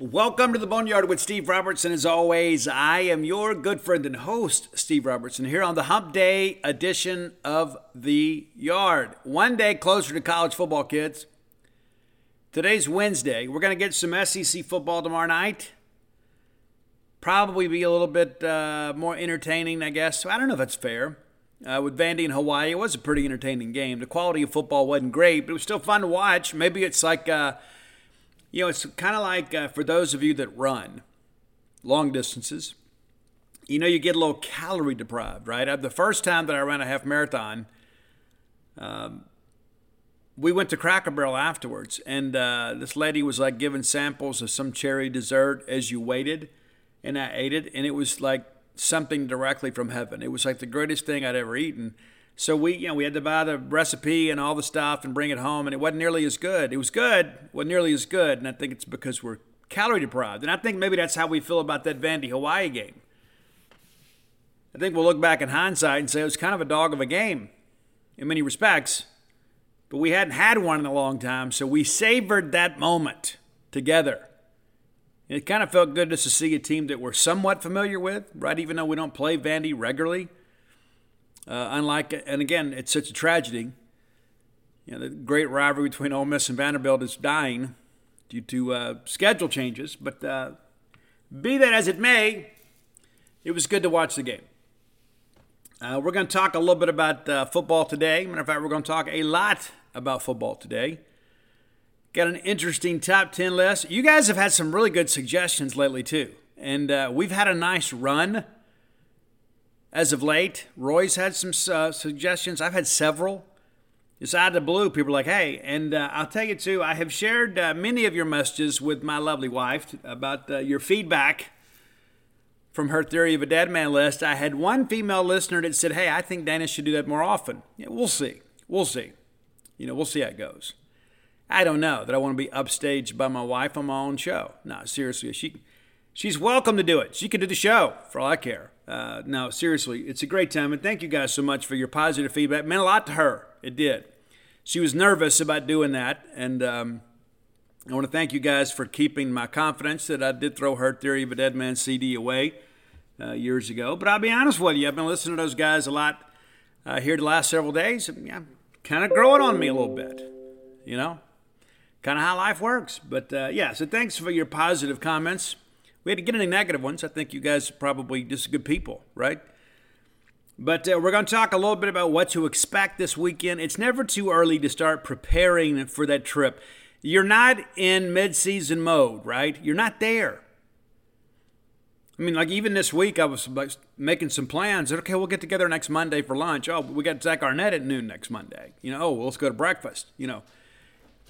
Welcome to the Boneyard with Steve Robertson. As always, I am your good friend and host, Steve Robertson, here on the Hump Day edition of The Yard. One day closer to college football, kids. Today's Wednesday. We're going to get some SEC football tomorrow night. Probably be a little bit uh, more entertaining, I guess. I don't know if that's fair. Uh, with Vandy and Hawaii, it was a pretty entertaining game. The quality of football wasn't great, but it was still fun to watch. Maybe it's like. Uh, you know, it's kind of like uh, for those of you that run long distances, you know, you get a little calorie deprived, right? Uh, the first time that I ran a half marathon, um, we went to Cracker Barrel afterwards, and uh, this lady was like giving samples of some cherry dessert as you waited, and I ate it, and it was like something directly from heaven. It was like the greatest thing I'd ever eaten. So we, you know, we had to buy the recipe and all the stuff and bring it home, and it wasn't nearly as good. It was good, wasn't nearly as good, and I think it's because we're calorie deprived. And I think maybe that's how we feel about that Vandy Hawaii game. I think we'll look back in hindsight and say it was kind of a dog of a game in many respects, but we hadn't had one in a long time, so we savored that moment together. And it kind of felt good just to see a team that we're somewhat familiar with, right? Even though we don't play Vandy regularly uh, unlike, and again, it's such a tragedy. You know, the great rivalry between Ole Miss and Vanderbilt is dying due to uh, schedule changes. But uh, be that as it may, it was good to watch the game. Uh, we're going to talk a little bit about uh, football today. Matter of fact, we're going to talk a lot about football today. Got an interesting top 10 list. You guys have had some really good suggestions lately, too. And uh, we've had a nice run as of late. Roy's had some uh, suggestions. I've had several. It's out of the blue. People are like, hey, and uh, I'll tell you too, I have shared uh, many of your messages with my lovely wife about uh, your feedback from her Theory of a Deadman list. I had one female listener that said, hey, I think Dana should do that more often. Yeah, we'll see. We'll see. You know, we'll see how it goes. I don't know that I want to be upstaged by my wife on my own show. No, seriously, she she's welcome to do it. She can do the show for all I care. Uh, no, seriously, it's a great time, and thank you guys so much for your positive feedback. It meant a lot to her. It did. She was nervous about doing that, and um, I want to thank you guys for keeping my confidence that I did throw her Theory of a Deadman CD away uh, years ago. But I'll be honest with you, I've been listening to those guys a lot uh, here the last several days. And, yeah, kind of growing on me a little bit, you know, kind of how life works. But uh, yeah, so thanks for your positive comments. We had to get any negative ones. I think you guys are probably just good people, right? But uh, we're going to talk a little bit about what to expect this weekend. It's never too early to start preparing for that trip. You're not in mid-season mode, right? You're not there. I mean, like even this week, I was like making some plans. Okay, we'll get together next Monday for lunch. Oh, we got Zach Arnett at noon next Monday. You know, oh, well, let's go to breakfast. You know,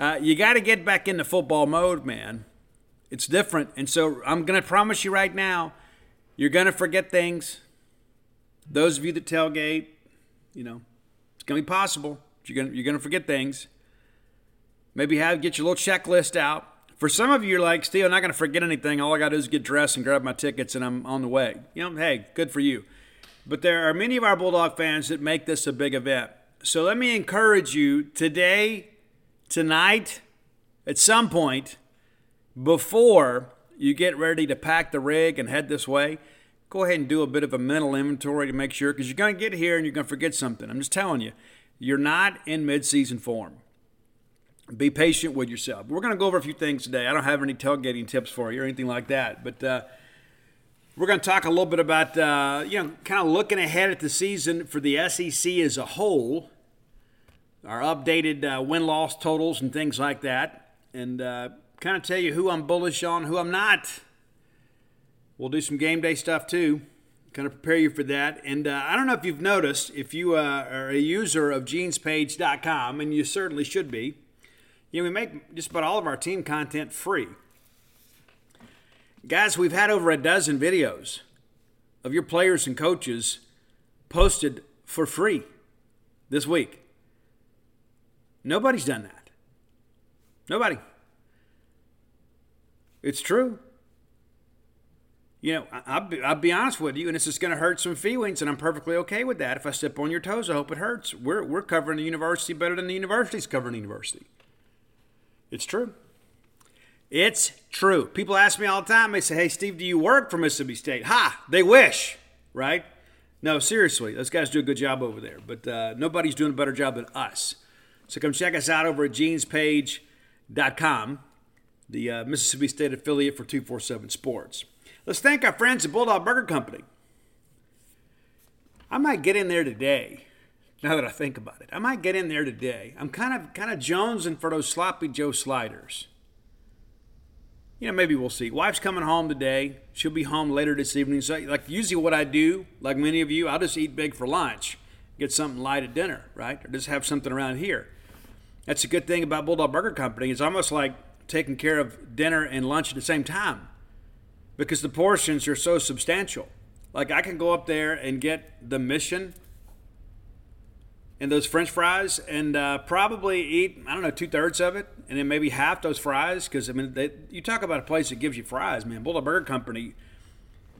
uh, you got to get back into football mode, man. It's different. And so I'm going to promise you right now, you're going to forget things. Those of you that tailgate, you know, it's going to be possible. You're going to, you're going to forget things. Maybe have get your little checklist out. For some of you, you're like, Steve, I'm not going to forget anything. All I got to do is get dressed and grab my tickets, and I'm on the way. You know, hey, good for you. But there are many of our Bulldog fans that make this a big event. So let me encourage you today, tonight, at some point, before you get ready to pack the rig and head this way, go ahead and do a bit of a mental inventory to make sure because you're going to get here and you're going to forget something. I'm just telling you, you're not in midseason form. Be patient with yourself. We're going to go over a few things today. I don't have any tailgating tips for you or anything like that, but uh, we're going to talk a little bit about, uh, you know, kind of looking ahead at the season for the SEC as a whole, our updated uh, win loss totals and things like that. And, uh, kind of tell you who I'm bullish on, who I'm not. We'll do some game day stuff too, kind of prepare you for that. And uh, I don't know if you've noticed, if you uh, are a user of genespage.com, and you certainly should be, you know, we make just about all of our team content free. Guys, we've had over a dozen videos of your players and coaches posted for free this week. Nobody's done that. Nobody. It's true. You know, I'll be, I'll be honest with you, and this is going to hurt some feelings, and I'm perfectly okay with that. If I step on your toes, I hope it hurts. We're, we're covering the university better than the university's covering the university. It's true. It's true. People ask me all the time, they say, hey, Steve, do you work for Mississippi State? Ha! They wish, right? No, seriously, those guys do a good job over there, but uh, nobody's doing a better job than us. So come check us out over at genespage.com, the uh, Mississippi State affiliate for 247 Sports. Let's thank our friends at Bulldog Burger Company. I might get in there today. Now that I think about it, I might get in there today. I'm kind of kind of jonesing for those sloppy Joe sliders. You know, maybe we'll see. Wife's coming home today. She'll be home later this evening. So, like usually, what I do, like many of you, I'll just eat big for lunch, get something light at dinner, right, or just have something around here. That's a good thing about Bulldog Burger Company. It's almost like taking care of dinner and lunch at the same time because the portions are so substantial. Like I can go up there and get the mission and those French fries, and uh, probably eat I don't know two thirds of it, and then maybe half those fries. Because I mean, they, you talk about a place that gives you fries, man. Bulldog Burger Company,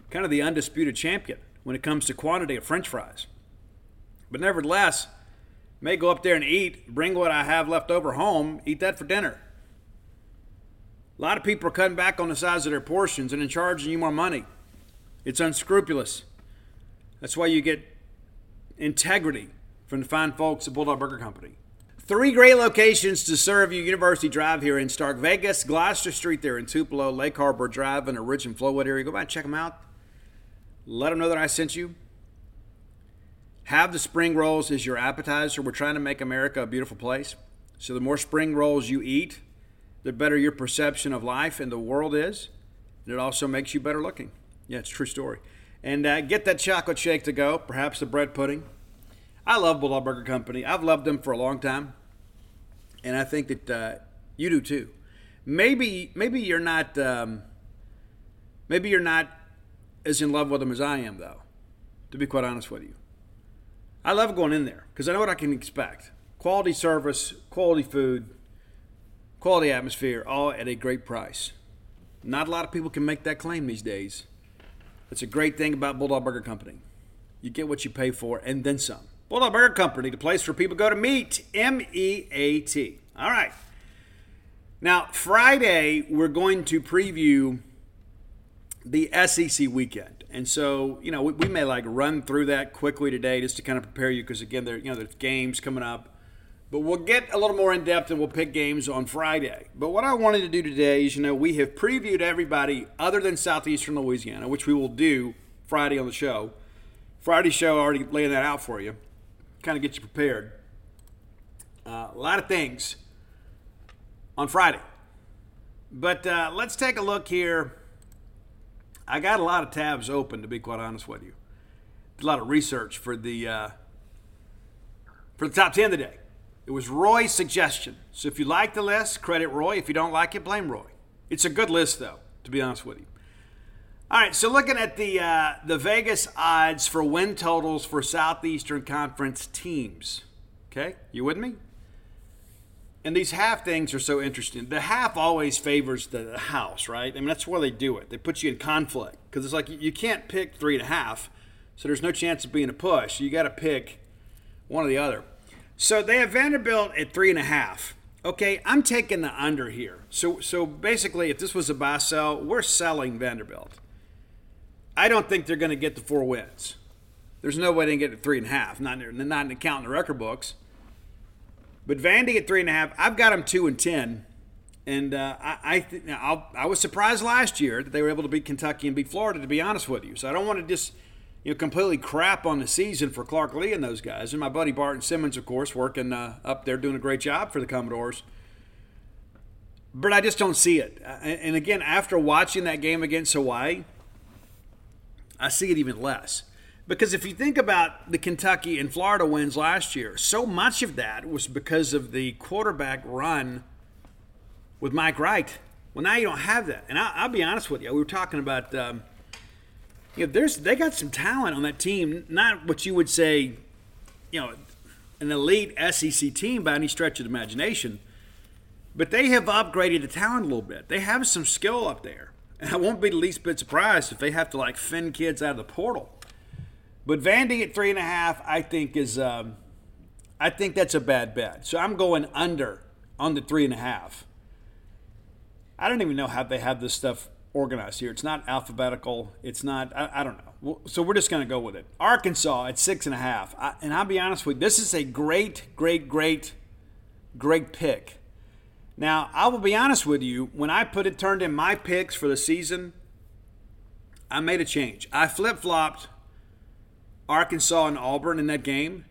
kind of the undisputed champion when it comes to quantity of French fries. But nevertheless, may go up there and eat, bring what I have left over home, eat that for dinner. A lot of people are cutting back on the size of their portions and then charging you more money. It's unscrupulous. That's why you get integrity from the fine folks at Bulldog Burger Company. Three great locations to serve you University Drive here in Stark Vegas, Gloster Street there in Tupelo, Lake Harbor Drive in the Ridge and Flowood area. Go by and check them out. Let them know that I sent you. Have the spring rolls as your appetizer. We're trying to make America a beautiful place. So the more spring rolls you eat, the better your perception of life and the world is. And it also makes you better looking. Yeah, it's true story. And uh, get that chocolate shake to go, perhaps the bread pudding. I love Bulldog Burger Company. I've loved them for a long time. And I think that uh, you do too. Maybe, maybe you're not, um, maybe you're not as in love with them as I am, though, to be quite honest with you. I love going in there because I know what I can expect quality service, quality food, quality atmosphere, all at a great price. Not a lot of people can make that claim these days. That's a great thing about Bulldog Burger Company. You get what you pay for and then some. Bulldog Burger Company, the place where people go to meet. M E A T. All right. Now, Friday, we're going to preview the SEC weekend. And so, you know, we, we may like run through that quickly today just to kind of prepare you because, again, there, you know, there's games coming up. But we'll get a little more in depth and we'll pick games on Friday. But what I wanted to do today is, you know, we have previewed everybody other than Southeastern Louisiana, which we will do Friday on the show. Friday show, already laying that out for you, kind of get you prepared. Uh, a lot of things on Friday. But uh, let's take a look here. I got a lot of tabs open, to be quite honest with you. Did a lot of research for the uh, for the top ten today. It was Roy's suggestion. So if you like the list, credit Roy. If you don't like it, blame Roy. It's a good list, though, to be honest with you. All right, so looking at the uh, the Vegas odds for win totals for Southeastern Conference teams. Okay, you with me? And these half things are so interesting. The half always favors the house, right? I mean, that's why they do it. They put you in conflict because it's like you can't pick three and a half, so there's no chance of being a push. You got to pick one or the other. So they have Vanderbilt at three and a half. Okay, I'm taking the under here. So so basically, if this was a buy sell, we're selling Vanderbilt. I don't think they're going to get the four wins. There's no way they can get to three and a half. Not in, not counting the record books. But Vandy at three and a half. I've got them two and ten. And uh, I I, th- I was surprised last year that they were able to beat Kentucky and beat Florida. To be honest with you, so I don't want to just you know, completely crap on the season for Clark Lea and those guys. And my buddy Barton Simmons, of course, working uh, up there doing a great job for the Commodores. But I just don't see it. And again, after watching that game against Hawaii, I see it even less. Because if you think about the Kentucky and Florida wins last year, so much of that was because of the quarterback run with Mike Wright. Well, now you don't have that. And I, will be honest with you. We were talking about, um, you know, there's they got some talent on that team. Not what you would say, you know, an elite SEC team by any stretch of the imagination. But they have upgraded the talent a little bit. They have some skill up there. And I won't be the least bit surprised if they have to like fend kids out of the portal. But Vandy at three and a half, I think is, um, I think that's a bad bet. So I'm going under on the three and a half. I don't even know how they have this stuff organized here. It's not alphabetical. It's not. I, I don't know. So we're just going to go with it. Arkansas at six and a half. I, and I'll be honest with you, this is a great, great, great, great pick. Now I will be honest with you. When I put it turned in my picks for the season, I made a change. I flip flopped Arkansas and Auburn in that game.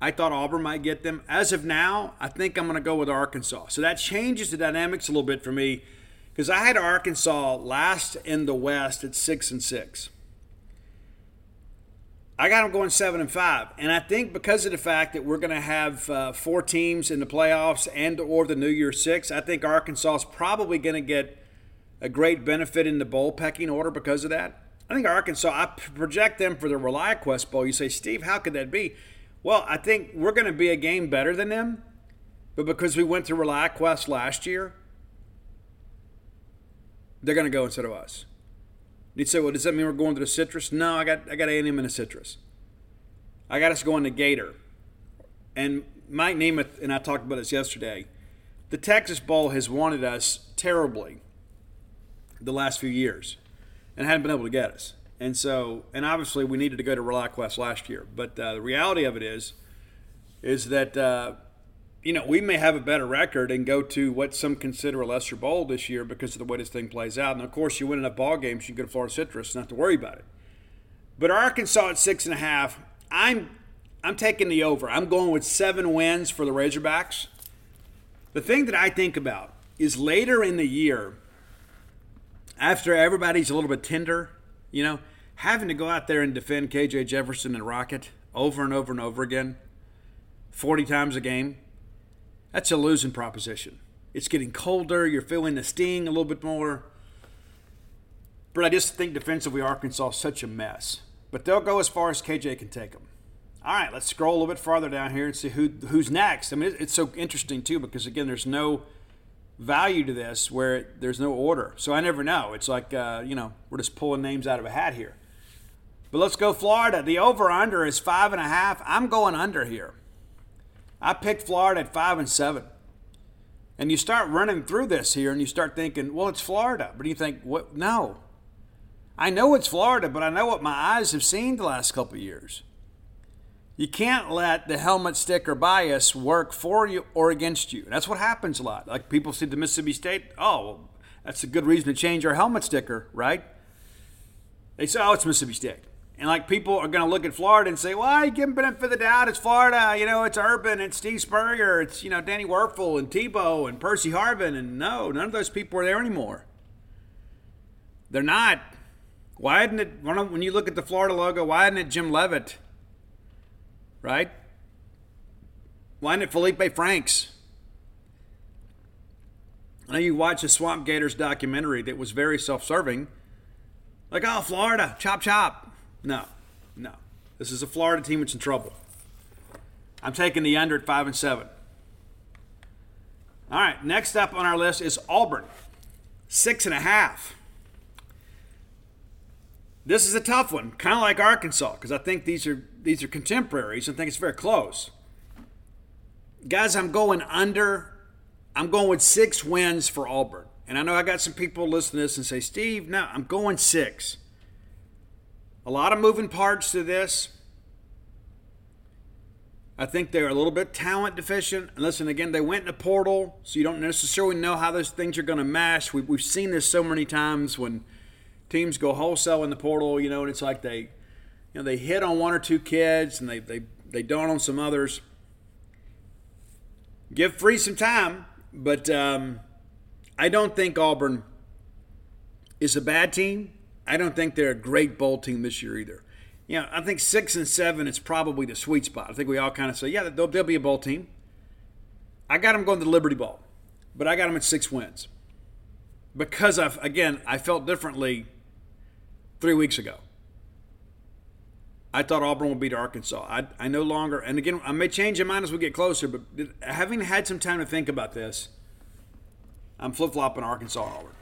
I thought Auburn might get them. As of now, I think I'm going to go with Arkansas. So that changes the dynamics a little bit for me because I had Arkansas last in the West at six and six. I got them going seven and five, and I think because of the fact that we're going to have uh, four teams in the playoffs and or the New Year Six, I think Arkansas is probably going to get a great benefit in the bowl pecking order because of that. I think Arkansas, I project them for the ReliaQuest Bowl. You say, Steve, how could that be? Well, I think we're going to be a game better than them, but because we went to ReliaQuest last year, they're going to go instead of us. You'd say, well, does that mean we're going to the citrus? No, I got I got A&M in a citrus. I got us going to Gator. And Mike Nemeth and I talked about this yesterday. The Texas Bowl has wanted us terribly the last few years and hadn't been able to get us. And so, and obviously we needed to go to ReliaQuest last year. But uh, the reality of it is, is that uh, you know, we may have a better record and go to what some consider a lesser bowl this year because of the way this thing plays out. And of course, you win enough ball games, you can go to Florida Citrus, not to worry about it. But Arkansas at six and a half, I'm I'm taking the over. I'm going with seven wins for the Razorbacks. The thing that I think about is later in the year, after everybody's a little bit tender, you know, having to go out there and defend KJ Jefferson and Rocket over and over and over again, 40 times a game that's a losing proposition. It's getting colder. You're feeling the sting a little bit more. But I just think defensively, Arkansas is such a mess. But they'll go as far as KJ can take them. All right, let's scroll a little bit farther down here and see who who's next. I mean, it's so interesting too because again, there's no value to this where there's no order. So I never know. It's like uh, you know we're just pulling names out of a hat here. But let's go Florida. The over under is five and a half. I'm going under here. I picked Florida at five and seven. And you start running through this here and you start thinking, well, it's Florida. But you think, what? No. I know it's Florida, but I know what my eyes have seen the last couple years. You can't let the helmet sticker bias work for you or against you. That's what happens a lot. Like people see the Mississippi State, oh, that's a good reason to change our helmet sticker, right? They say, oh, it's Mississippi State. And like people are going to look at Florida and say, "Well, you give them benefit of the doubt. It's Florida. You know, it's Urban. It's Steve Spurrier. It's you know Danny Wuerffel and Tebow and Percy Harvin." And no, none of those people are there anymore. They're not. Why isn't it when you look at the Florida logo? Why isn't it Jim Leavitt? Right? Why isn't it Felipe Franks? I know you watched the Swamp Gators documentary that was very self-serving. Like, oh, Florida, chop chop. No, no. This is a Florida team that's in trouble. I'm taking the under at five and seven. All right, next up on our list is Auburn, six and a half. This is a tough one, kind of like Arkansas, because I think these are these are contemporaries and think it's very close. Guys, I'm going under. I'm going with six wins for Auburn. And I know I got some people listening to this and say, Steve, no, I'm going six. A lot of moving parts to this. I think they're a little bit talent deficient. And listen, again, they went in a portal, so you don't necessarily know how those things are going to mesh. We've, we've seen this so many times when teams go wholesale in the portal, you know, and it's like they, you know, they hit on one or two kids and they, they, they don't on some others. Give Freeze some time, but um, I don't think Auburn is a bad team. I don't think they're a great bowl team this year either. You know, I think six and seven is probably the sweet spot. I think we all kind of say, yeah, they'll, they'll be a bowl team. I got them going to the Liberty Bowl, but I got them at six wins. because I've again I felt differently three weeks ago. I thought Auburn would beat Arkansas. I, I no longer, and again, I may change my mind as we get closer, but having had some time to think about this, I'm flip flopping Arkansas Auburn.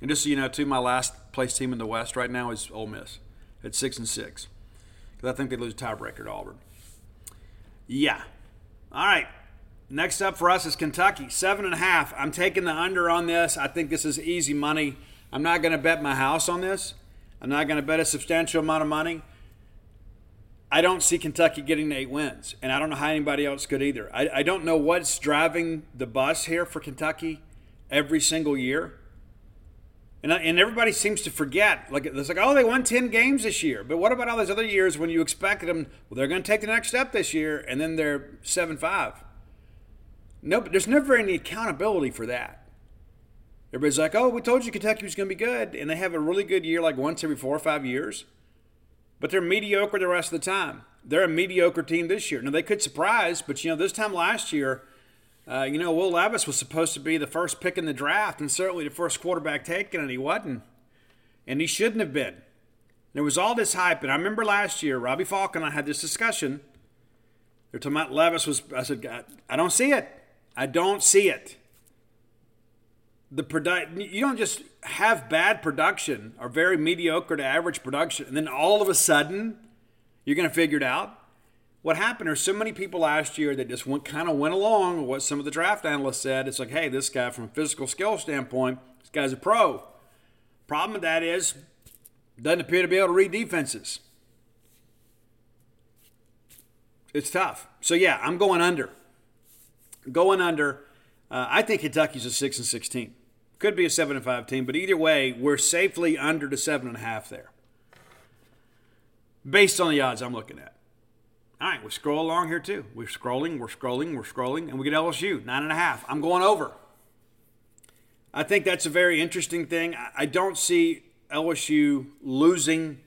And just so you know, too, my last place team in the West right now is Ole Miss at six and six, because I think they lose a tiebreaker to Auburn. Yeah. All right. Next up for us is Kentucky, seven and a half. I'm taking the under on this. I think this is easy money. I'm not going to bet my house on this. I'm not going to bet a substantial amount of money. I don't see Kentucky getting eight wins, and I don't know how anybody else could either. I, I don't know what's driving the bus here for Kentucky every single year. And, and everybody seems to forget. Like it's like, oh, they won ten games this year. But what about all those other years when you expected them? Well, they're going to take the next step this year, and then they're seven five. No, there's never any accountability for that. Everybody's like, oh, we told you Kentucky was going to be good, and they have a really good year like once every four or five years. But they're mediocre the rest of the time. They're a mediocre team this year. Now they could surprise, but you know this time last year uh, you know, Will Levis was supposed to be the first pick in the draft and certainly the first quarterback taken, and he wasn't. And he shouldn't have been. There was all this hype, and I remember last year, Robbie Falk and I had this discussion. They're talking about Levis was. I said, I don't see it. I don't see it. The product. You don't just have bad production or very mediocre to average production, and then all of a sudden, you're going to figure it out what happened, there's so many people last year that just went kind of went along with what some of the draft analysts said. It's like, hey, this guy from a physical skill standpoint, this guy's a pro. Problem with that is, doesn't appear to be able to read defenses. It's tough. So yeah, I'm going under. Going under. Uh, I think Kentucky's a six and sixteen. Could be a seven and five team, but either way, we're safely under the seven and a half there. Based on the odds I'm looking at. All right, we scroll along here too. We're scrolling, we're scrolling, we're scrolling, and we get LSU, nine and a half. I'm going over. I think that's a very interesting thing. I don't see LSU losing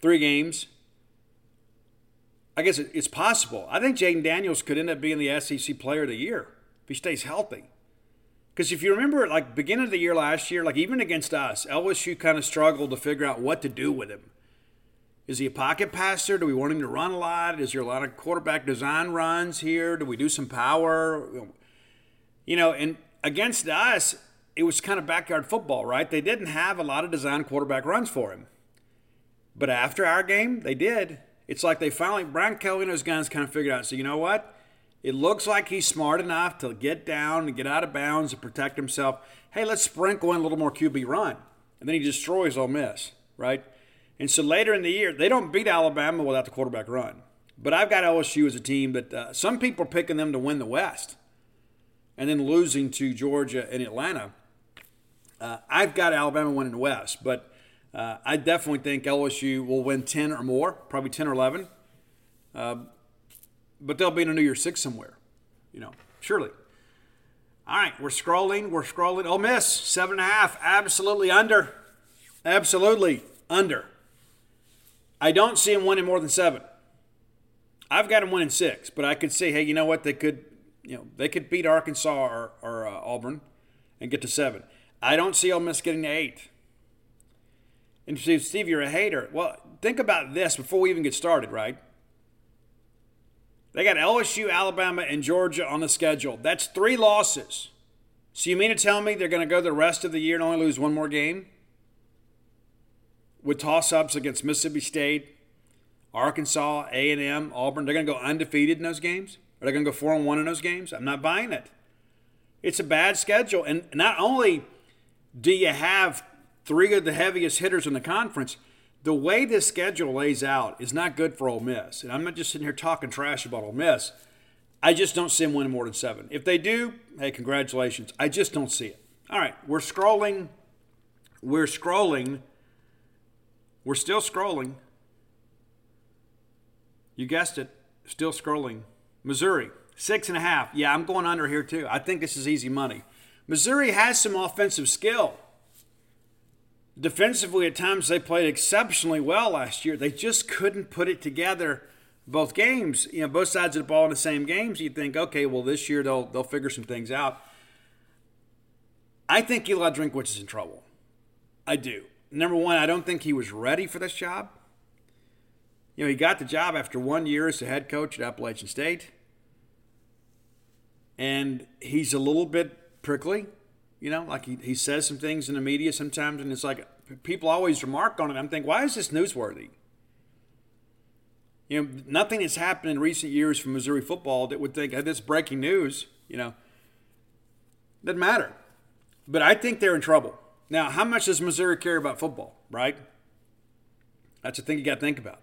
three games. I guess it's possible. I think Jayden Daniels could end up being the SEC Player of the Year if he stays healthy. Because if you remember, like beginning of the year last year, like even against us, LSU kind of struggled to figure out what to do with him. Is he a pocket passer? Do we want him to run a lot? Is there a lot of quarterback design runs here? Do we do some power? You know, and against us, it was kind of backyard football, right? They didn't have a lot of design quarterback runs for him. But after our game, they did. It's like they finally, Brian Kelly and those guys kind of figured out, so you know what? It looks like he's smart enough to get down and get out of bounds and protect himself. Hey, let's sprinkle in a little more QB run. And then he destroys Ole Miss, right? And so later in the year, they don't beat Alabama without the quarterback run. But I've got LSU as a team that uh, some people are picking them to win the West and then losing to Georgia and Atlanta. Uh, I've got Alabama winning the West, but uh, I definitely think LSU will win 10 or more, probably 10 or 11. Uh, but they'll be in a New Year's Six somewhere, you know, surely. All right, we're scrolling, we're scrolling. Ole Miss, seven and a half, absolutely under. Absolutely under. I don't see them winning more than seven. I've got them winning six, but I could see, hey, you know what? They could, you know, they could beat Arkansas or, or uh, Auburn and get to seven. I don't see Ole Miss getting to eight. And Steve, Steve, you're a hater. Well, think about this before we even get started, right? They got LSU, Alabama, and Georgia on the schedule. That's three losses. So you mean to tell me they're going to go the rest of the year and only lose one more game? With toss-ups against Mississippi State, Arkansas, A&M, Auburn, they're going to go undefeated in those games? Are they going to go 4 and 1 in those games? I'm not buying it. It's a bad schedule and not only do you have three of the heaviest hitters in the conference, the way this schedule lays out is not good for Ole Miss. And I'm not just sitting here talking trash about Ole Miss. I just don't see them winning more than seven. If they do, hey, congratulations. I just don't see it. All right, we're scrolling. We're scrolling we're still scrolling. You guessed it, still scrolling. Missouri, six and a half. Yeah, I'm going under here too. I think this is easy money. Missouri has some offensive skill. Defensively, at times they played exceptionally well last year. They just couldn't put it together both games. You know, both sides of the ball in the same games. You'd think, okay, well, this year they'll they'll figure some things out. I think Eli Drinkwitz is in trouble. I do. Number one, I don't think he was ready for this job. You know, he got the job after one year as a head coach at Appalachian State. And he's a little bit prickly. You know, like he, he says some things in the media sometimes, and it's like people always remark on it. I'm thinking, why is this newsworthy? You know, nothing has happened in recent years from Missouri football that would think, hey, this breaking news, you know, doesn't matter. But I think they're in trouble. Now, how much does Missouri care about football, right? That's a thing you got to think about.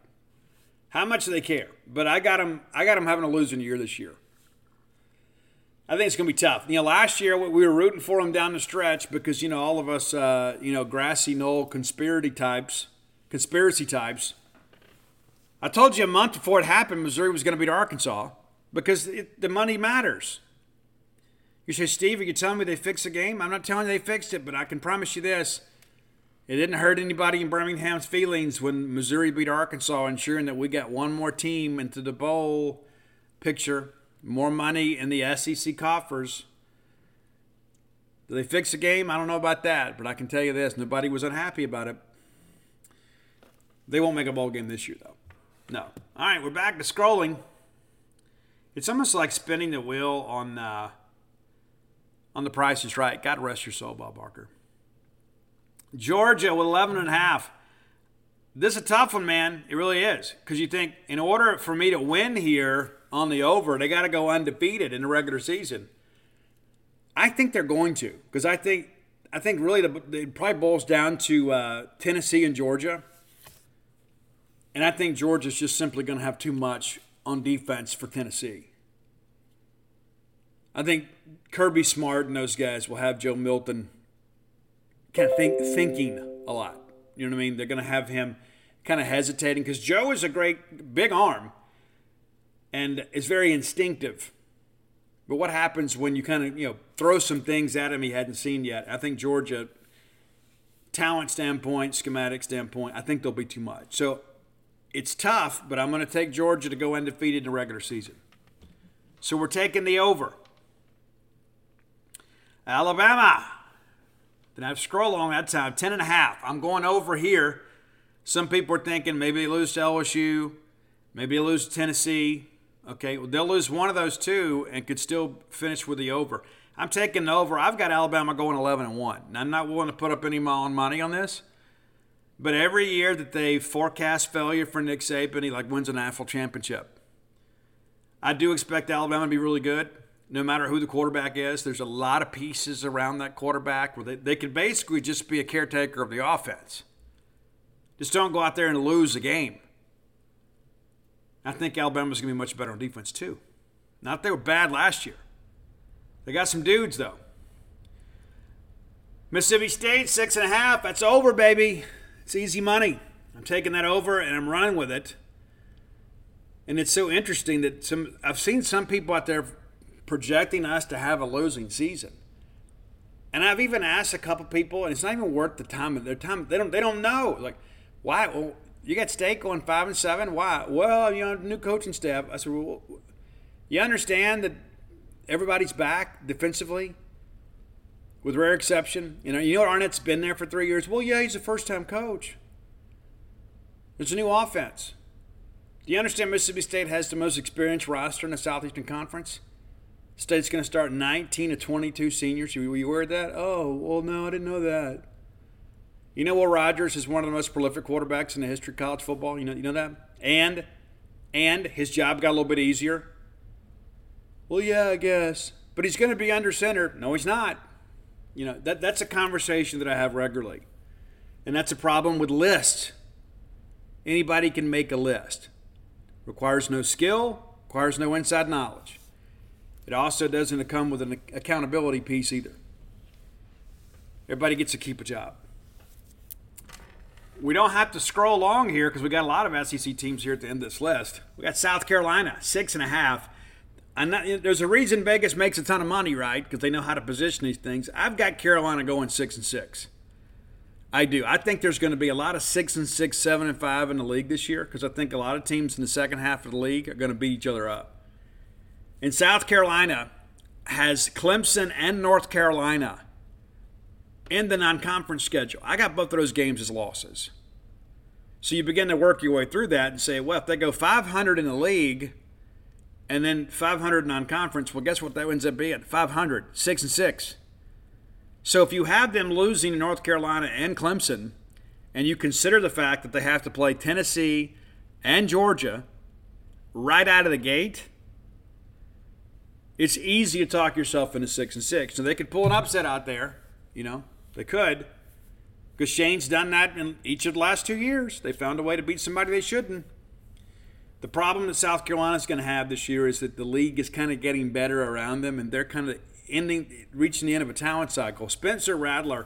How much do they care? But I got them. I got them having a losing year this year. I think it's going to be tough. You know, last year we were rooting for them down the stretch because you know all of us, uh, you know, grassy knoll conspiracy types, conspiracy types. I told you a month before it happened, Missouri was going to beat Arkansas because it, the money matters. You say, Steve, are you telling me they fixed the game? I'm not telling you they fixed it, but I can promise you this. It didn't hurt anybody in Birmingham's feelings when Missouri beat Arkansas, ensuring that we got one more team into the bowl picture, more money in the SEC coffers. Did they fix the game? I don't know about that, but I can tell you this nobody was unhappy about it. They won't make a bowl game this year, though. No. All right, we're back to scrolling. It's almost like spinning the wheel on uh, on the Price is Right. God rest your soul, Bob Barker. Georgia with 11 and a half. This is a tough one, man. It really is. Because you think, in order for me to win here on the over, they got to go undefeated in the regular season. I think they're going to. Because I think, I think really the, it probably boils down to uh, Tennessee and Georgia. And I think Georgia's just simply going to have too much on defense for Tennessee. I think Kirby Smart and those guys will have Joe Milton kind of think, thinking a lot. You know what I mean? They're going to have him kind of hesitating because Joe is a great big arm and is very instinctive. But what happens when you kind of you know throw some things at him he hadn't seen yet? I think Georgia, talent standpoint, schematic standpoint, I think they'll be too much. So it's tough, but I'm going to take Georgia to go undefeated in the regular season. So we're taking the over. Alabama. Then I scroll along that time, 10 and a half. I'm going over here. Some people are thinking maybe they lose to LSU, maybe they lose to Tennessee. Okay, well, they'll lose one of those two and could still finish with the over. I'm taking the over. I've got Alabama going 11 and 1. Now, I'm not willing to put up any money on this, but every year that they forecast failure for Nick Saban, he like wins a national championship. I do expect Alabama to be really good no matter who the quarterback is. There's a lot of pieces around that quarterback where they, they could basically just be a caretaker of the offense. Just don't go out there and lose a game. I think Alabama's going to be much better on defense, too. Not they were bad last year. They got some dudes, though. Mississippi State, six and a half. That's over, baby. It's easy money. I'm taking that over and I'm running with it. And it's so interesting that some I've seen some people out there projecting us to have a losing season. And I've even asked a couple people, and it's not even worth the time of their time. They don't they don't know. Like, why? Well, you got State going five and seven. Why? Well, you know, new coaching staff. I said, well, you understand that everybody's back defensively, with rare exception. You know, you know what Arnett's been there for three years. Well, yeah, he's a first time coach. There's a new offense. Do you understand Mississippi State has the most experienced roster in the Southeastern Conference? State's going to start 19 to 22 seniors. Were you aware of that? Oh, well, no, I didn't know that. You know Will Rogers is one of the most prolific quarterbacks in the history of college football. You know, you know that. And, and his job got a little bit easier. Well, yeah, I guess. But he's going to be under center. No, he's not. You know that that's a conversation that I have regularly, and that's a problem with lists. Anybody can make a list. Requires no skill. Requires no inside knowledge. It also doesn't come with an accountability piece either. Everybody gets to keep a job. We don't have to scroll along here because we got a lot of SEC teams here at the end of this list. We got South Carolina, six and a half. Not, there's a reason Vegas makes a ton of money, right? Because they know how to position these things. I've got Carolina going six and six. I do. I think there's going to be a lot of six and six, seven and five in the league this year because I think a lot of teams in the second half of the league are going to beat each other up. In South Carolina has Clemson and North Carolina in the non conference schedule. I got both of those games as losses. So you begin to work your way through that and say, well, if they go 500 in the league and then 500 non conference, well, guess what that ends up being? 500, 6 and 6. So if you have them losing North Carolina and Clemson, and you consider the fact that they have to play Tennessee and Georgia right out of the gate, it's easy to talk yourself into six and six. So they could pull an upset out there, you know, they could. Because Shane's done that in each of the last two years. They found a way to beat somebody they shouldn't. The problem that South Carolina's going to have this year is that the league is kind of getting better around them, and they're kind of ending, reaching the end of a talent cycle. Spencer Rattler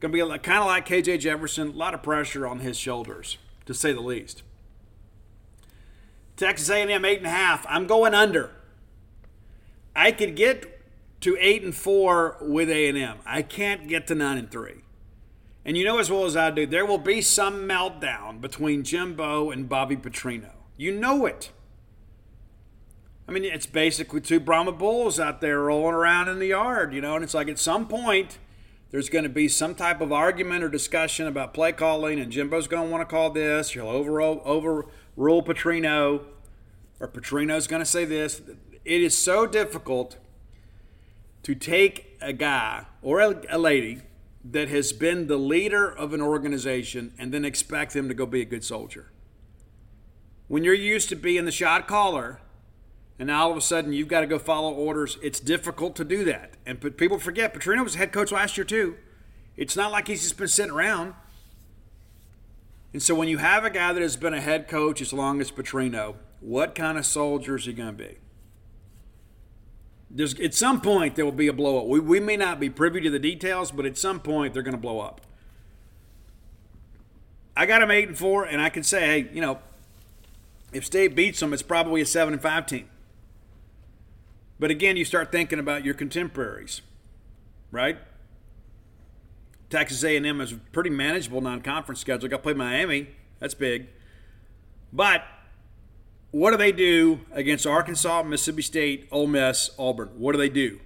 going to be kind of like KJ Jefferson, a lot of pressure on his shoulders, to say the least. Texas A&M eight and a half. I'm going under. I could get to eight and four with A&M. I can't get to nine and three. And you know as well as I do, there will be some meltdown between Jimbo and Bobby Petrino. You know it. I mean, it's basically two Brahma bulls out there rolling around in the yard, you know, and it's like at some point there's going to be some type of argument or discussion about play calling, and Jimbo's going to want to call this. He'll over, overrule Petrino, or Petrino's going to say this. It is so difficult to take a guy or a, a lady that has been the leader of an organization and then expect them to go be a good soldier. When you're used to being the shot caller, and now all of a sudden you've got to go follow orders. It's difficult to do that. And people forget Petrino was head coach last year too. It's not like he's just been sitting around. And so when you have a guy that has been a head coach as long as Petrino, what kind of soldier is he going to be? There's, at some point there will be a blow up. We, we may not be privy to the details, but at some point they're going to blow up. I got them eight and four, and I can say, hey, you know, if State beats them, it's probably a seven and five team. But again, you start thinking about your contemporaries, right? Texas A&M is a pretty manageable non-conference schedule. Got to play Miami. That's big. But what do they do against Arkansas, Mississippi State, Ole Miss, Auburn? What do they do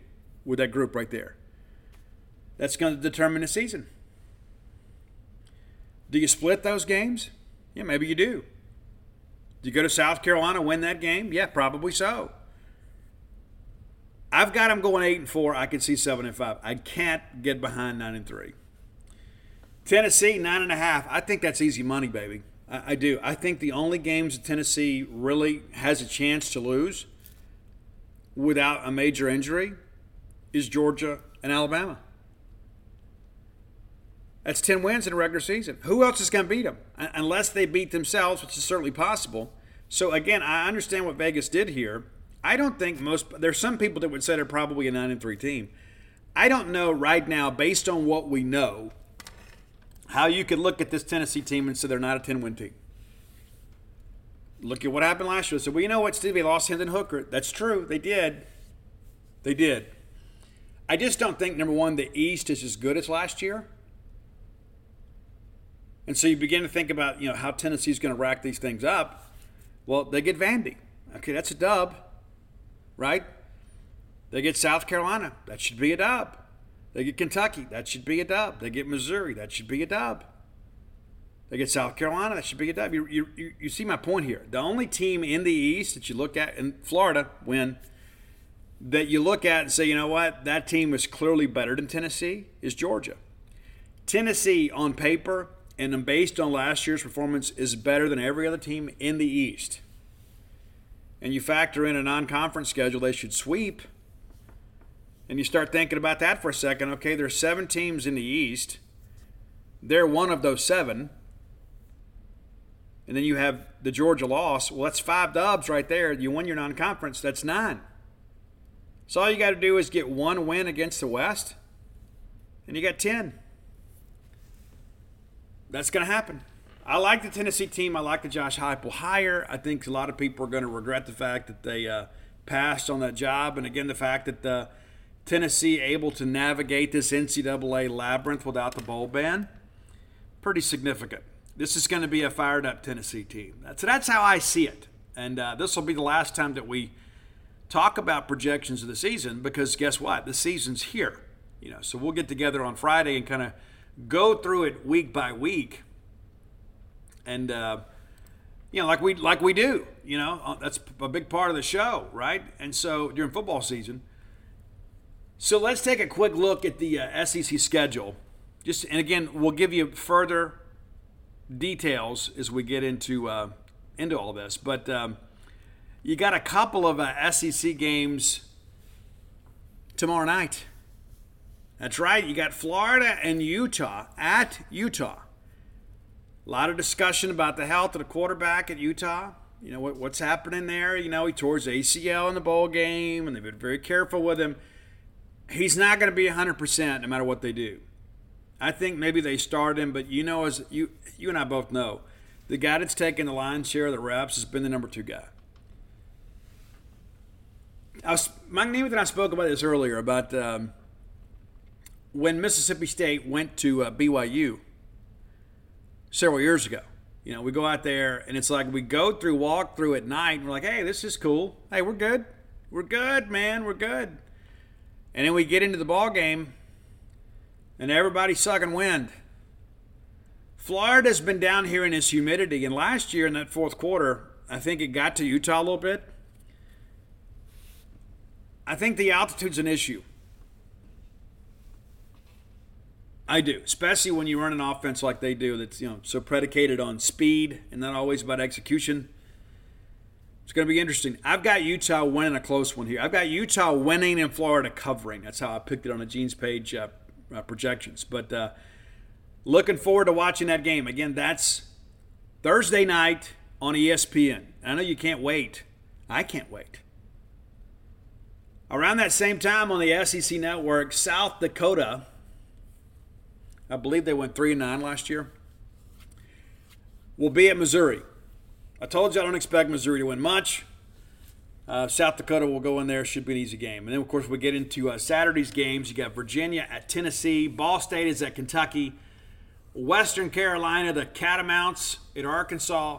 with that group right there? That's going to determine the season. Do you split those games? Yeah, maybe you do. Do you go to South Carolina, win that game? Yeah, probably so. I've got them going eight and four. I can see seven and five. I can't get behind nine and three. Tennessee nine and a half. I think that's easy money, baby. I, I do. I think the only games that Tennessee really has a chance to lose without a major injury is Georgia and Alabama. That's 10 wins in a regular season. Who else is going to beat them? Unless they beat themselves, which is certainly possible. So, again, I understand what Vegas did here. I don't think most there's some people that would say they're probably a nine and three team. I don't know right now, based on what we know, how you could look at this Tennessee team and say they're not a 10 win team. Look at what happened last year. So, well, you know what, Steve? They lost Hendon Hooker. That's true. They did. They did. I just don't think, number one, the East is as good as last year. And so you begin to think about, you know, how Tennessee's going to rack these things up. Well, they get Vandy. Okay, that's a dub right? They get South Carolina. That should be a dub. They get Kentucky. That should be a dub. They get Missouri. That should be a dub. They get South Carolina. That should be a dub. You, you, you see my point here. The only team in the East that you look at, in Florida, win, that you look at and say, you know what, that team is clearly better than Tennessee is Georgia. Tennessee, on paper and based on last year's performance, is better than every other team in the East and you factor in a non conference schedule they should sweep, and you start thinking about that for a second, okay, there's seven teams in the East. They're one of those seven. And then you have the Georgia loss. Well, that's five dubs right there. You won your non conference, that's nine. So all you got to do is get one win against the West, and you got 10. That's going to happen. I like the Tennessee team. I like the Josh Heupel hire. I think a lot of people are going to regret the fact that they uh, passed on that job, and again the fact that the Tennessee able to navigate this NCAA labyrinth without the bowl ban, pretty significant. This is going to be a fired up Tennessee team. That's that's how I see it, and uh, this will be the last time that we talk about projections of the season because guess what? The season's here. You know, so we'll get together on Friday and kind of go through it week by week, and uh, you know, like we like we do. You know, uh, that's a big part of the show, right? And so during football season. So let's take a quick look at the uh, SEC schedule. Just and again, we'll give you further details as we get into uh, into all this. But um, you got a couple of uh, SEC games tomorrow night. That's right. You got Florida and Utah at Utah. A lot of discussion about the health of the quarterback at Utah. You know what, what's happening there. You know he tore his ACL in the bowl game, and they've been very careful with him. He's not going to be 100% no matter what they do. I think maybe they start him, but you know, as you you and I both know, the guy that's taken the lion's share of the reps has been the number two guy. I was, Mike Namath and I spoke about this earlier about um, when Mississippi State went to uh, BYU several years ago. You know, we go out there and it's like we go through, walk through at night, and we're like, hey, this is cool. Hey, we're good. We're good, man. We're good. And then we get into the ball game and everybody's sucking wind. Florida's been down here in this humidity, and last year in that fourth quarter, I think it got to Utah a little bit. I think the altitude's an issue. I do, especially when you run an offense like they do that's you know so predicated on speed and not always about execution. It's going to be interesting. I've got Utah winning a close one here. I've got Utah winning and Florida covering. That's how I picked it on the Gene's page uh, uh, projections. But uh, looking forward to watching that game. Again, that's Thursday night on ESPN. I know you can't wait. I can't wait. Around that same time on the SEC network, South Dakota, I believe they went 3 9 last year, will be at Missouri. I told you I don't expect Missouri to win much. Uh, South Dakota will go in there. Should be an easy game. And then, of course, we get into uh, Saturday's games. You got Virginia at Tennessee. Ball State is at Kentucky. Western Carolina, the Catamounts at Arkansas.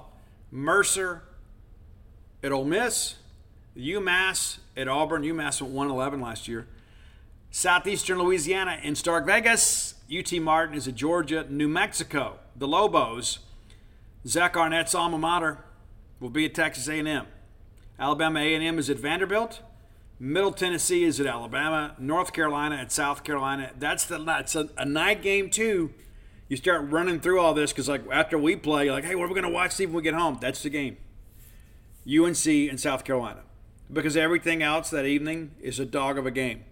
Mercer at Ole Miss. UMass at Auburn. UMass went 111 last year. Southeastern Louisiana in Stark Vegas. UT Martin is at Georgia. New Mexico, the Lobos. Zach Arnett's alma mater will be at Texas A&M. Alabama A&M is at Vanderbilt. Middle Tennessee is at Alabama. North Carolina at South Carolina. That's the that's a, a night game too. You start running through all this because like after we play, like, hey, what are we to watch see when we get home? That's the game. UNC and South Carolina. Because everything else that evening is a dog of a game.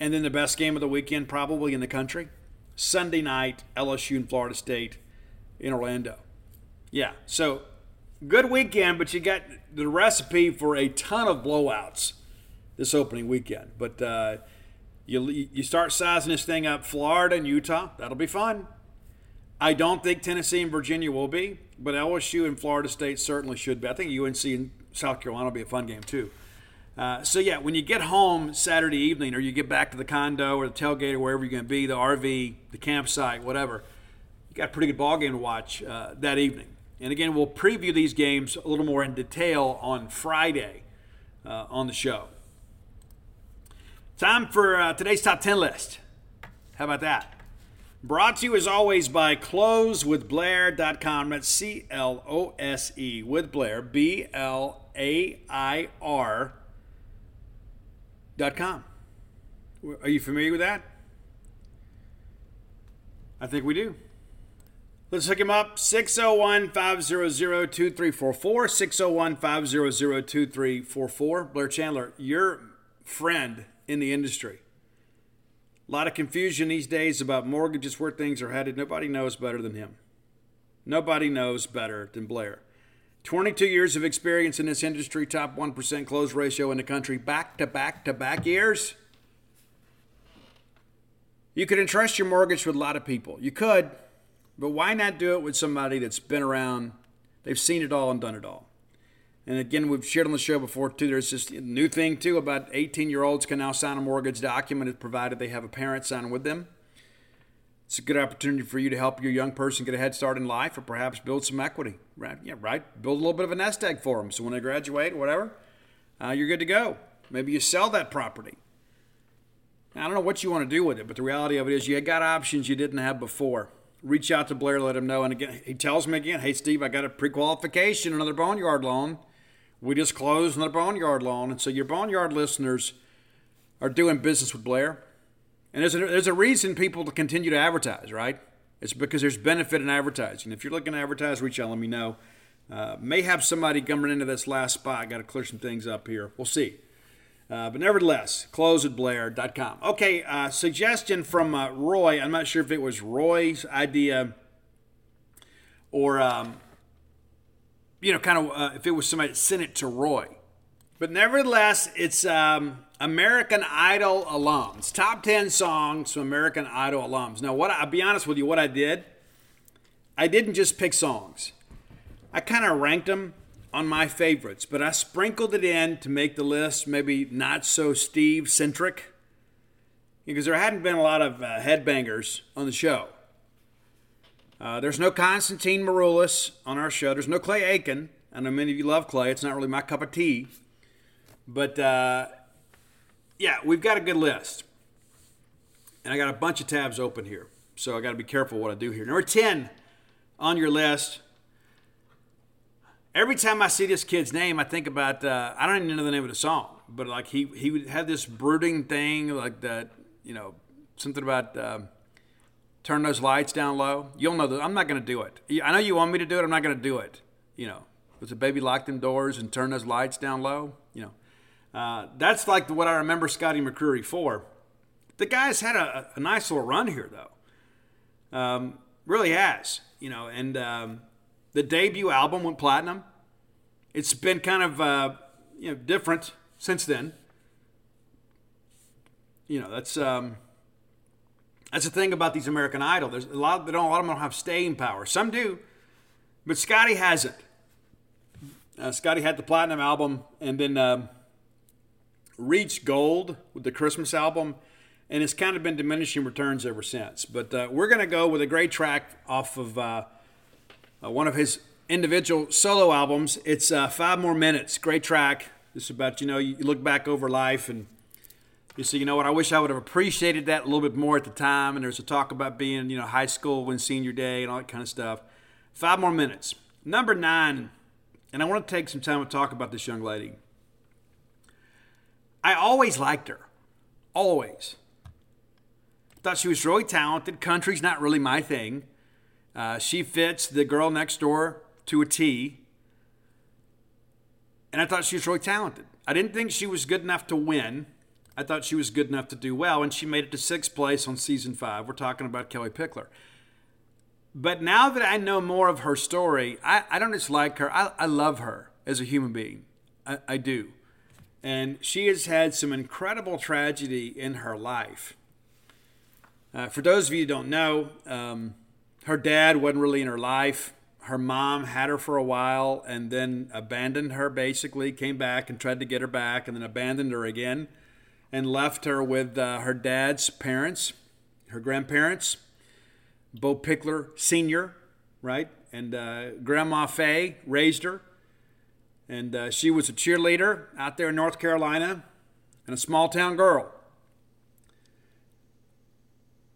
And then the best game of the weekend, probably in the country, Sunday night, LSU and Florida State in Orlando. Yeah, so good weekend, but you got the recipe for a ton of blowouts this opening weekend. But uh, you you start sizing this thing up, Florida and Utah. That'll be fun. I don't think Tennessee and Virginia will be, but LSU and Florida State certainly should be. I think UNC and South Carolina will be a fun game too. Uh, so yeah, when you get home Saturday evening, or you get back to the condo or the tailgate or wherever you're going to be, the RV, the campsite, whatever, you got a pretty good ball game to watch uh, that evening. And again, we'll preview these games a little more in detail on Friday uh, on the show. Time for uh, today's top 10 list. How about that? Brought to you as always by closewithblair.com. That's C L O S E with Blair, B L A I R dot com. Are you familiar with that? I think we do. Let's hook him up 601 500 2344. 601 500 2344. Blair Chandler, your friend in the industry. A lot of confusion these days about mortgages, where things are headed. Nobody knows better than him. Nobody knows better than Blair. 22 years of experience in this industry, top 1% close ratio in the country, back to back to back years. You could entrust your mortgage with a lot of people. You could. But why not do it with somebody that's been around, they've seen it all and done it all? And again, we've shared on the show before too. There's this new thing too about 18 year olds can now sign a mortgage document provided they have a parent sign with them. It's a good opportunity for you to help your young person get a head start in life, or perhaps build some equity. Right? Yeah, right. Build a little bit of a nest egg for them, so when they graduate, whatever, uh, you're good to go. Maybe you sell that property I don't know what you want to do with it, but the reality of it is you got options you didn't have before. Reach out to Blair, let him know. And again, he tells me again, hey, Steve, I got a pre qualification, another boneyard loan. We just closed another boneyard loan. And so your boneyard listeners are doing business with Blair. And there's a, there's a reason people to continue to advertise, right? It's because there's benefit in advertising. If you're looking to advertise, reach out, let me know. Uh, may have somebody coming into this last spot. Got to clear some things up here. We'll see. Uh, but nevertheless, close at blair.com. Okay, uh, suggestion from uh, Roy. I'm not sure if it was Roy's idea or, um, you know, kind of uh, if it was somebody that sent it to Roy. But nevertheless, it's um, American Idol alums. Top 10 songs from American Idol alums. Now, what I'll be honest with you, what I did, I didn't just pick songs. I kind of ranked them on my favorites, but I sprinkled it in to make the list maybe not so Steve centric because there hadn't been a lot of uh, headbangers on the show. Uh, there's no Constantine Maroulis on our show. There's no Clay Aiken. I know many of you love Clay. It's not really my cup of tea. But uh, yeah, we've got a good list. And I got a bunch of tabs open here. So I got to be careful what I do here. Number 10 on your list every time I see this kid's name, I think about uh, I don't even know the name of the song, but like he he would have this brooding thing like that, you know, something about uh, turn those lights down low. You'll know that I'm not going to do it. I know you want me to do it. I'm not going to do it. You know, was a baby lock them doors and turn those lights down low. You know, uh, that's like what I remember Scotty McCreery for. The guy's had a, a nice little run here though. Um, really has. You know, and um, the debut album went platinum. It's been kind of uh, you know different since then. You know that's um, that's the thing about these American Idol. There's a lot they don't a lot of them don't have staying power. Some do, but Scotty hasn't. Uh, Scotty had the platinum album and then um, reached gold with the Christmas album, and it's kind of been diminishing returns ever since. But uh, we're going to go with a great track off of uh, uh, one of his individual solo albums. It's uh, five more minutes. Great track. It's about, you know, you look back over life and you say, you know what, I wish I would have appreciated that a little bit more at the time. And there's a talk about being, you know, high school when senior day and all that kind of stuff. Five more minutes. Number nine, and I want to take some time to talk about this young lady. I always liked her. Always. Thought she was really talented. Country's not really my thing. Uh, she fits the girl next door to a T. And I thought she was really talented. I didn't think she was good enough to win. I thought she was good enough to do well, and she made it to sixth place on season five. We're talking about Kellie Pickler. But now that I know more of her story, I, I don't just like her, I, I love her as a human being. I, I do. And she has had some incredible tragedy in her life. Uh, for those of you who don't know, um, her dad wasn't really in her life. Her mom had her for a while and then abandoned her basically, came back and tried to get her back and then abandoned her again and left her with uh, her dad's parents, her grandparents, Bo Pickler Sr., right? And uh, Grandma Faye raised her. And uh, she was a cheerleader out there in North Carolina and a small town girl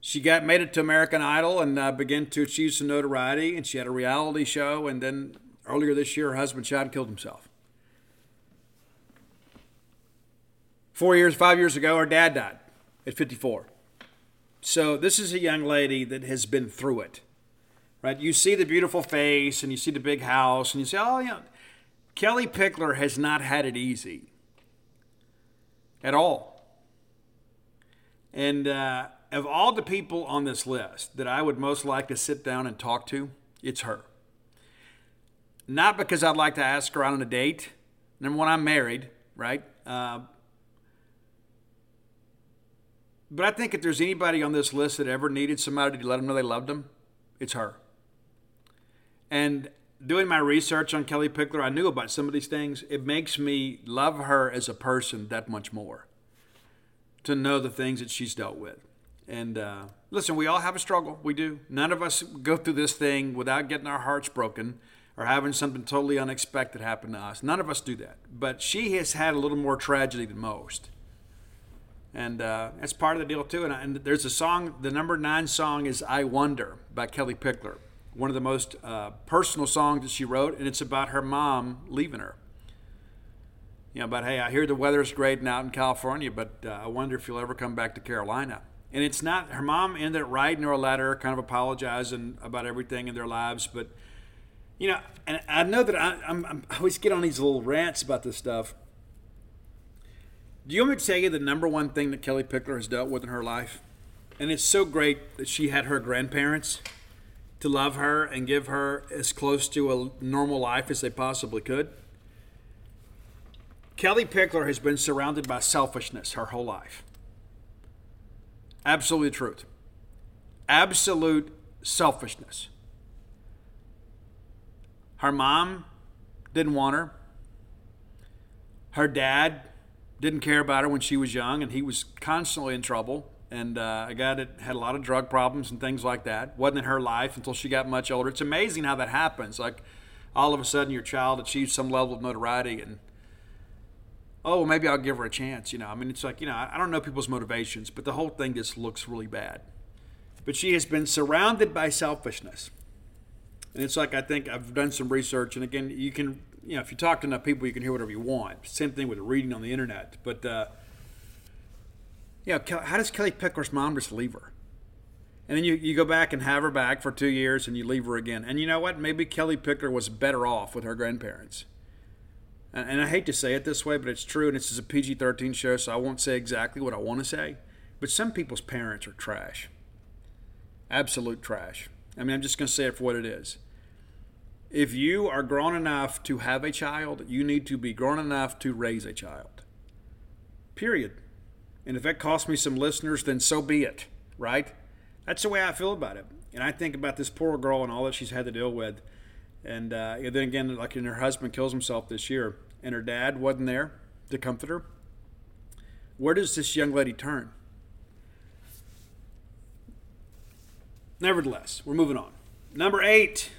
she got made it to American Idol and uh, began to achieve some notoriety. And she had a reality show. And then earlier this year, her husband shot and killed himself. Four years, five years ago, her dad died at 54. So this is a young lady that has been through it, right? You see the beautiful face and you see the big house and you say, oh, yeah, Kellie Pickler has not had it easy at all. And uh, of all the people on this list that I would most like to sit down and talk to, it's her. Not because I'd like to ask her out on a date. Number one, I'm married, right? Uh, but I think if there's anybody on this list that ever needed somebody to let them know they loved them, it's her. And doing my research on Kellie Pickler, I knew about some of these things. It makes me love her as a person that much more to know the things that she's dealt with. And uh, listen, we all have a struggle. We do. None of us go through this thing without getting our hearts broken or having something totally unexpected happen to us. None of us do that. But she has had a little more tragedy than most. And uh, that's part of the deal too. And, and, there's a song, the number nine song is "I Wonder" by Kellie Pickler, one of the most uh, personal songs that she wrote, and it's about her mom leaving her. You know, but hey, I hear the weather's great out in California, but uh, I wonder if you'll ever come back to Carolina. And it's not her mom ended up writing her a letter, kind of apologizing about everything in their lives, but you know, and I know that I, I'm, I always get on these little rants about this stuff. Do you want me to tell you the number one thing that Kellie Pickler has dealt with in her life? And it's so great that she had her grandparents to love her and give her as close to a normal life as they possibly could. Kellie Pickler has been surrounded by selfishness her whole life. Absolute truth. Absolute selfishness. Her mom didn't want her. Her dad didn't care about her when she was young, and he was constantly in trouble. And uh, a guy that had a lot of drug problems and things like that. Wasn't in her life until she got much older. It's amazing how that happens. Like all of a sudden, your child achieves some level of notoriety, and oh, well, maybe I'll give her a chance. You know, I mean, it's like you know, I don't know people's motivations, but the whole thing just looks really bad. But she has been surrounded by selfishness. And it's like I think I've done some research, and again, you can, you know, if you talk to enough people, you can hear whatever you want. Same thing with reading on the internet. But, uh, you know, how does Kellie Pickler's mom just leave her? And then you, you go back and have her back for two years and you leave her again. And you know what? Maybe Kellie Pickler was better off with her grandparents. And, and I hate to say it this way, but it's true. And this is a PG 13 show, so I won't say exactly what I want to say. But some people's parents are trash. Absolute trash. I mean, I'm just going to say it for what it is. If you are grown enough to have a child, you need to be grown enough to raise a child. Period. And if that costs me some listeners, then so be it, right? That's the way I feel about it. And I think about this poor girl and all that she's had to deal with. And, uh, then again, like and her husband kills himself this year, and her dad wasn't there to comfort her. Where does this young lady turn? Nevertheless, we're moving on. Number eight,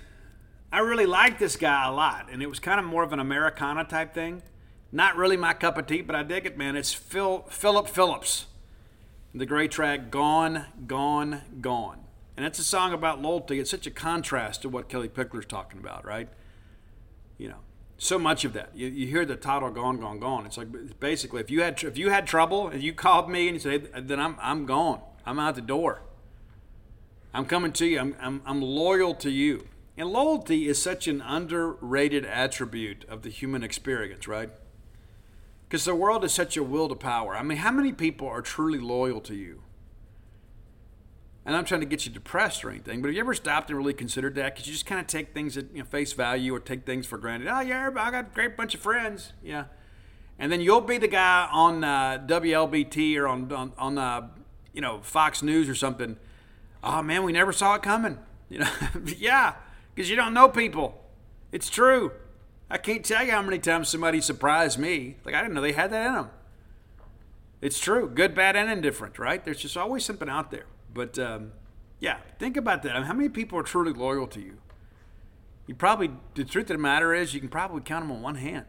I really like this guy a lot, and it was kind of more of an Americana type thing. Not really my cup of tea, but I dig it, man. It's Phil Phillip Phillips, the great track "Gone, Gone, Gone," and it's a song about loyalty. It's such a contrast to what Kellie Pickler's talking about, right? You know, so much of that. You, you hear the title "Gone, Gone, Gone." It's like basically, if you had if you had trouble and you called me and you said, hey, "Then I'm I'm gone. I'm out the door." I'm coming to you. I'm, I'm, I'm loyal to you. And loyalty is such an underrated attribute of the human experience, right? Because the world is such a will to power. I mean, how many people are truly loyal to you? And I'm trying to get you depressed or anything, but have you ever stopped and really considered that? Because you just kind of take things at you know, face value or take things for granted. Oh, yeah, I got a great bunch of friends. Yeah. And then you'll be the guy on uh, WLBT or on, on, on uh, you know, Fox News or something – oh man, we never saw it coming. You know, yeah, because you don't know people. It's true. I can't tell you how many times somebody surprised me. Like I didn't know they had that in them. It's true, good, bad, and indifferent, right? There's just always something out there. But um, yeah, think about that. I mean, how many people are truly loyal to you? You probably the truth of the matter is you can probably count them on one hand.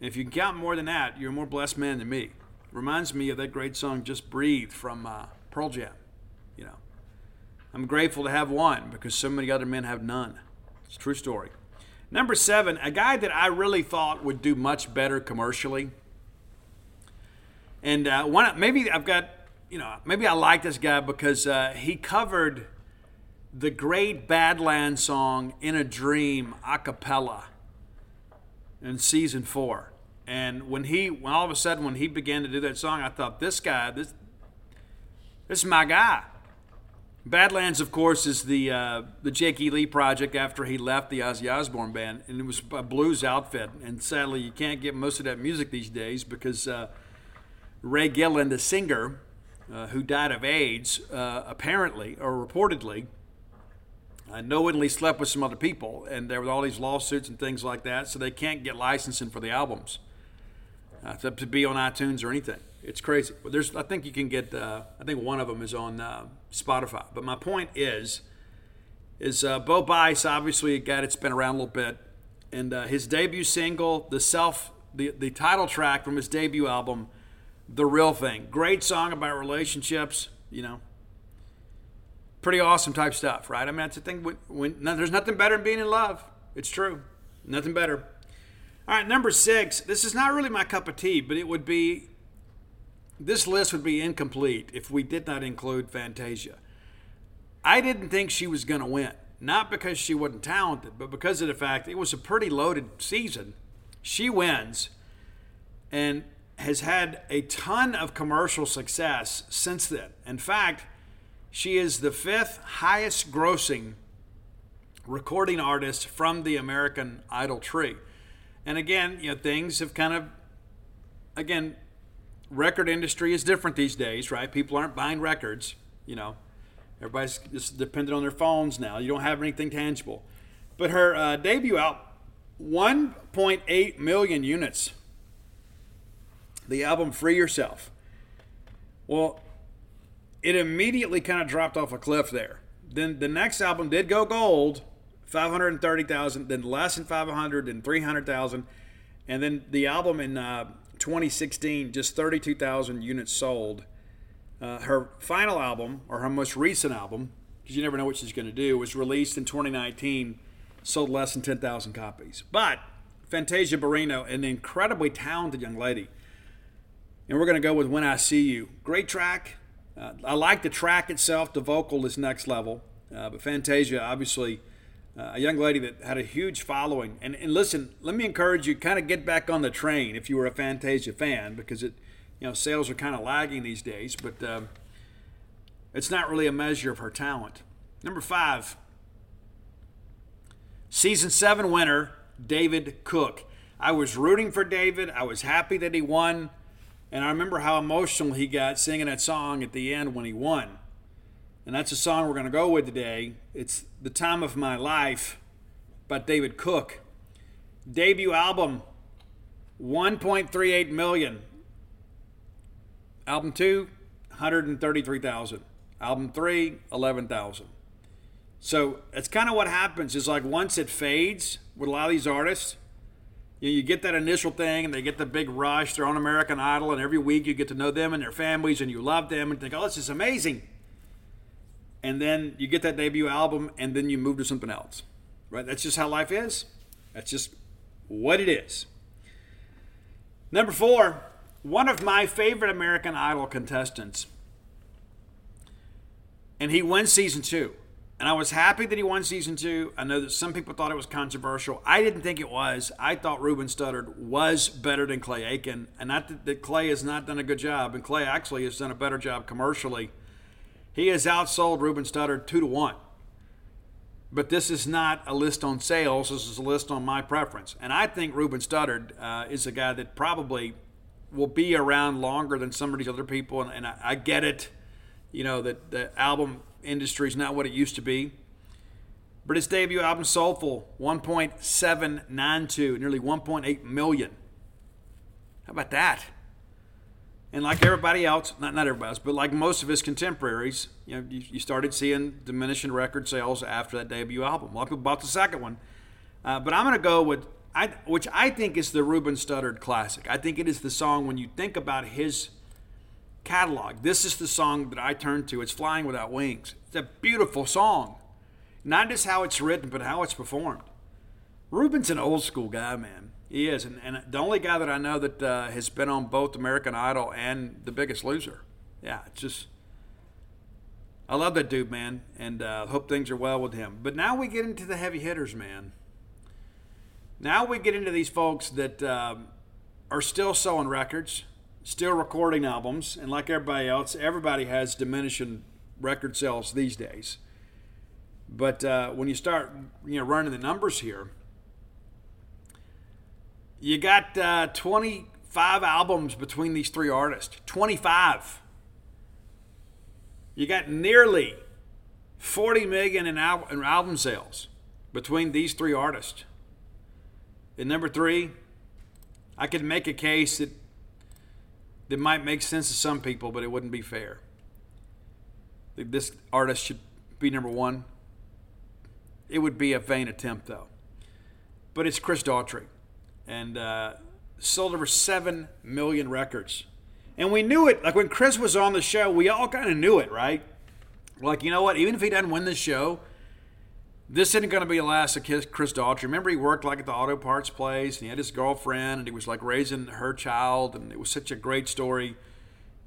And if you can count more than that, you're a more blessed man than me. Reminds me of that great song "Just Breathe" from uh, Pearl Jam. You know, I'm grateful to have one because so many other men have none. It's a true story. Number seven, a guy that I really thought would do much better commercially. And uh, one, maybe I've got, you know, maybe I like this guy because uh, he covered the great Badlands song "In a Dream" a cappella in season four. And when he, when all of a sudden when he began to do that song, I thought this guy, this, this is my guy. Badlands, of course, is the uh, the Jake E. Lee project after he left the Ozzy Osbourne band, and it was a blues outfit. And sadly, you can't get most of that music these days because uh, Ray Gillen, the singer, uh, who died of AIDS, uh, apparently or reportedly, uh, knowingly slept with some other people, and there were all these lawsuits and things like that, so they can't get licensing for the albums uh, to, to be on iTunes or anything. It's crazy. But there's, I think you can get. Uh, I think one of them is on uh, Spotify. But my point is, is uh, Bo Bice obviously a guy that's been around a little bit, and his debut single, the self, the the title track from his debut album, The Real Thing. Great song about relationships, you know. Pretty awesome type stuff, right? I mean, that's the thing. When, when no, there's nothing better than being in love. It's true. Nothing better. All right, number six. This is not really my cup of tea, but it would be. This list would be incomplete if we did not include Fantasia. I didn't think she was going to win, not because she wasn't talented, but because of the fact it was a pretty loaded season. She wins, and has had a ton of commercial success since then. In fact, she is the fifth highest grossing recording artist from the American Idol tree. And again, you know, things have kind of, again, record industry is different these days, right? People aren't buying records, you know. Everybody's just dependent on their phones now. You don't have anything tangible. But her uh, debut out 1.8 million units. The album Free Yourself. Well, it immediately kind of dropped off a cliff there. Then the next album did go gold, 530,000, then less than 500, then 300,000. And then the album in uh, 2016, just 32,000 units sold. Uh, her final album, or her most recent album, because you never know what she's going to do, was released in 2019, sold less than 10,000 copies. But Fantasia Barrino, an incredibly talented young lady. And we're going to go with When I See You. Great track. Uh, I like the track itself. The vocal is next level. Uh, but Fantasia, obviously, uh, a young lady that had a huge following. And, and listen, let me encourage you, kind of get back on the train if you were a Fantasia fan, because it, you know, sales are kind of lagging these days. But um, it's not really a measure of her talent. Number five, season seven winner David Cook. I was rooting for David. I was happy that he won. And I remember how emotional he got singing that song at the end when he won. And that's a song we're going to go with today. It's The Time of My Life by David Cook. Debut album 1.38 million. Album 2 133,000. Album 3 11,000. So it's kind of what happens is like once it fades with a lot of these artists, you, you get that initial thing and they get the big rush. They're on American Idol, and every week you get to know them and their families, and you love them and think, oh, this is amazing. And then you get that debut album, and then you move to something else. Right? That's just how life is. That's just what it is. Number four, one of my favorite American Idol contestants. And he wins season two. And I was happy that he won season two. I know that some people thought it was controversial. I didn't think it was. I thought Ruben Studdard was better than Clay Aiken. And not that, that Clay has not done a good job, and Clay actually has done a better job commercially. He has outsold Ruben Studdard two to one. But this is not a list on sales. This is a list on my preference. And I think Ruben Studdard uh, is a guy that probably will be around longer than some of these other people. And, and I, I get it, you know, that the album industry is not what it used to be. But his debut album, Soulful, 1.792, nearly 1.8 million. How about that? And like everybody else, not not everybody else, but like most of his contemporaries, you know, you, you started seeing diminishing record sales after that debut album. A lot of people bought the second one, uh, but I'm going to go with I, which I think is the Ruben Studdard classic. I think it is the song when you think about his catalog. This is the song that I turn to. It's Flying Without Wings. It's a beautiful song. Not just how it's written, but how it's performed. Ruben's an old school guy, man. He is. And, and the only guy that I know that uh, has been on both American Idol and The Biggest Loser. Yeah, it's just. I love that dude, man, and uh, hope things are well with him. But now we get into the heavy hitters, man. Now we get into these folks that um, are still selling records, still recording albums, and like everybody else, everybody has diminishing record sales these days. But uh, when you start, you know, running the numbers here, you got uh, 25 albums between these three artists. 25. You got nearly 40 million in, al- in album sales between these three artists. And number three, I could make a case that that might make sense to some people, but it wouldn't be fair. This artist should be number one. It would be a vain attempt, though. But it's Chris Daughtry, and uh, sold over seven million records. And we knew it. Like when Chris was on the show, we all kind of knew it, right? Like, you know what? Even if he doesn't win the show, this isn't going to be the last of Chris Daughtry. Remember, he worked like at the auto parts place, and he had his girlfriend, and he was like raising her child, and it was such a great story.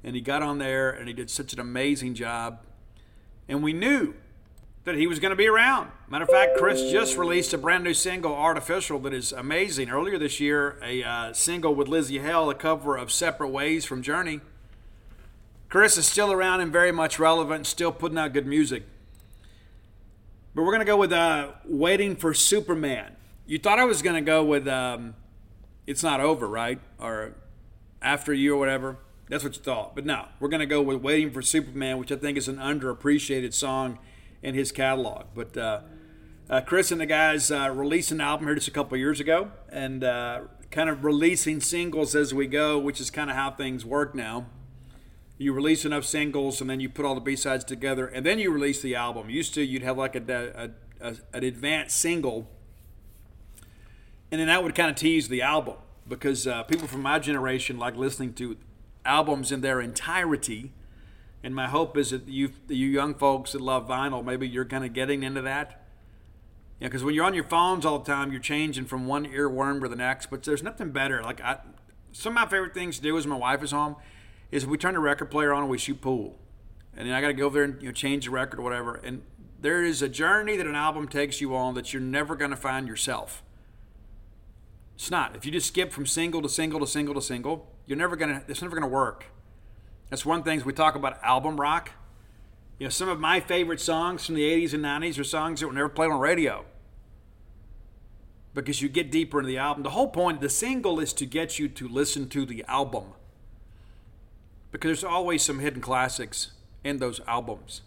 And he got on there, and he did such an amazing job. And we knew that he was going to be around. Matter of fact, Chris just released a brand new single, Artificial, that is amazing. Earlier this year, a uh, single with Lzzy Hale, a cover of Separate Ways from Journey. Chris is still around and very much relevant, still putting out good music. But we're to go with uh, Waiting for Superman. You thought I was to go with um, It's Not Over, right? Or After You or whatever. That's what you thought. But no, we're to go with Waiting for Superman, which I think is an underappreciated song in his catalog. But uh, uh, Chris and the guys uh, released an album here just a couple years ago and uh, kind of releasing singles as we go, which is kind of how things work now you release enough singles and then you put all the b-sides together and then you release the album. Used to you'd have like a, a, a an advanced single and then that would kind of tease the album because uh, people from my generation like listening to albums in their entirety. And my hope is that you you young folks that love vinyl maybe you're kind of getting into that. Yeah because when you're on your phones all the time you're changing from one earworm to the next but there's nothing better. Like I, some of my favorite things to do is my wife is home is we turn the record player on and we shoot pool. And then I got to go over there and you know, change the record or whatever. And there is a journey that an album takes you on that you're never going to find yourself. It's not. If you just skip from single to single to single to single, you're never going to, it's never going to work. That's one thing we talk about album rock. You know, some of my favorite songs from the 80s and 90s are songs that were never played on radio because you get deeper into the album. The whole point, of the single is to get you to listen to the album because there's always some hidden classics in those albums.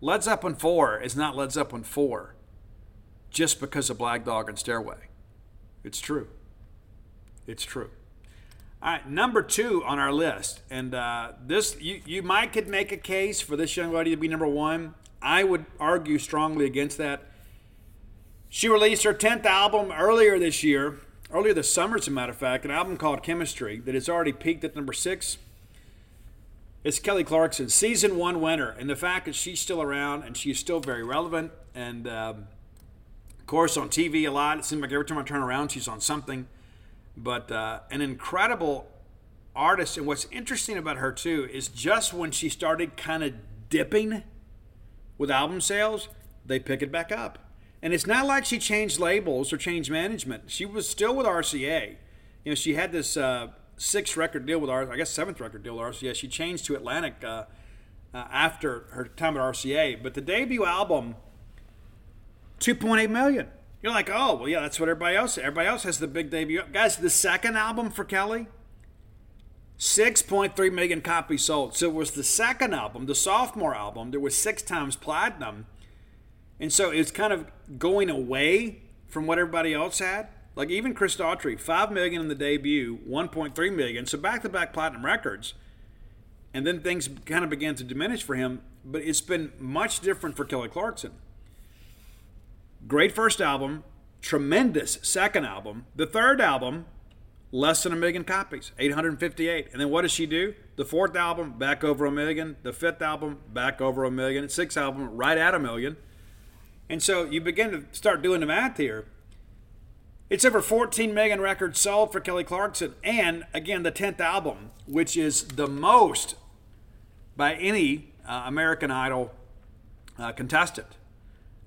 Led Zeppelin 4 is not Led Zeppelin 4 just because of Black Dog and Stairway. It's true. It's true. All right, number two on our list, and uh, this you, you might could make a case for this young lady to be number one. I would argue strongly against that. She released her 10th album earlier this year, earlier this summer, as a matter of fact, an album called Chemistry that has already peaked at number six. It's Kelly Clarkson, season one winner, and the fact that she's still around and she's still very relevant, and um, of course on TV a lot. It seems like every time I turn around, she's on something. But uh, an incredible artist, and what's interesting about her too is just when she started kind of dipping with album sales, they pick it back up. And it's not like she changed labels or changed management. She was still with RCA. You know, she had this uh, sixth record deal with RCA, I guess seventh record deal with RCA. She changed to Atlantic uh, uh, after her time at RCA. But the debut album, 2.8 million. You're like, oh, well, yeah, that's what everybody else. Everybody else has the big debut. Guys, the second album for Kelly, 6.3 million copies sold. So it was the second album, the sophomore album. There was six times platinum and so it's kind of going away from what everybody else had. Like even Chris Daughtry, five million in the debut, 1.3 million, so back-to-back platinum records, and then things kind of began to diminish for him. But it's been much different for Kelly Clarkson. Great first album, tremendous second album. The third album, less than a million copies, 858. And then what does she do? The fourth album, back over a million. The fifth album, back over a million. Sixth album, right at a million. And so you begin to start doing the math here. It's over 14 million records sold for Kelly Clarkson, and again, the 10th album, which is the most by any uh, American Idol uh, contestant.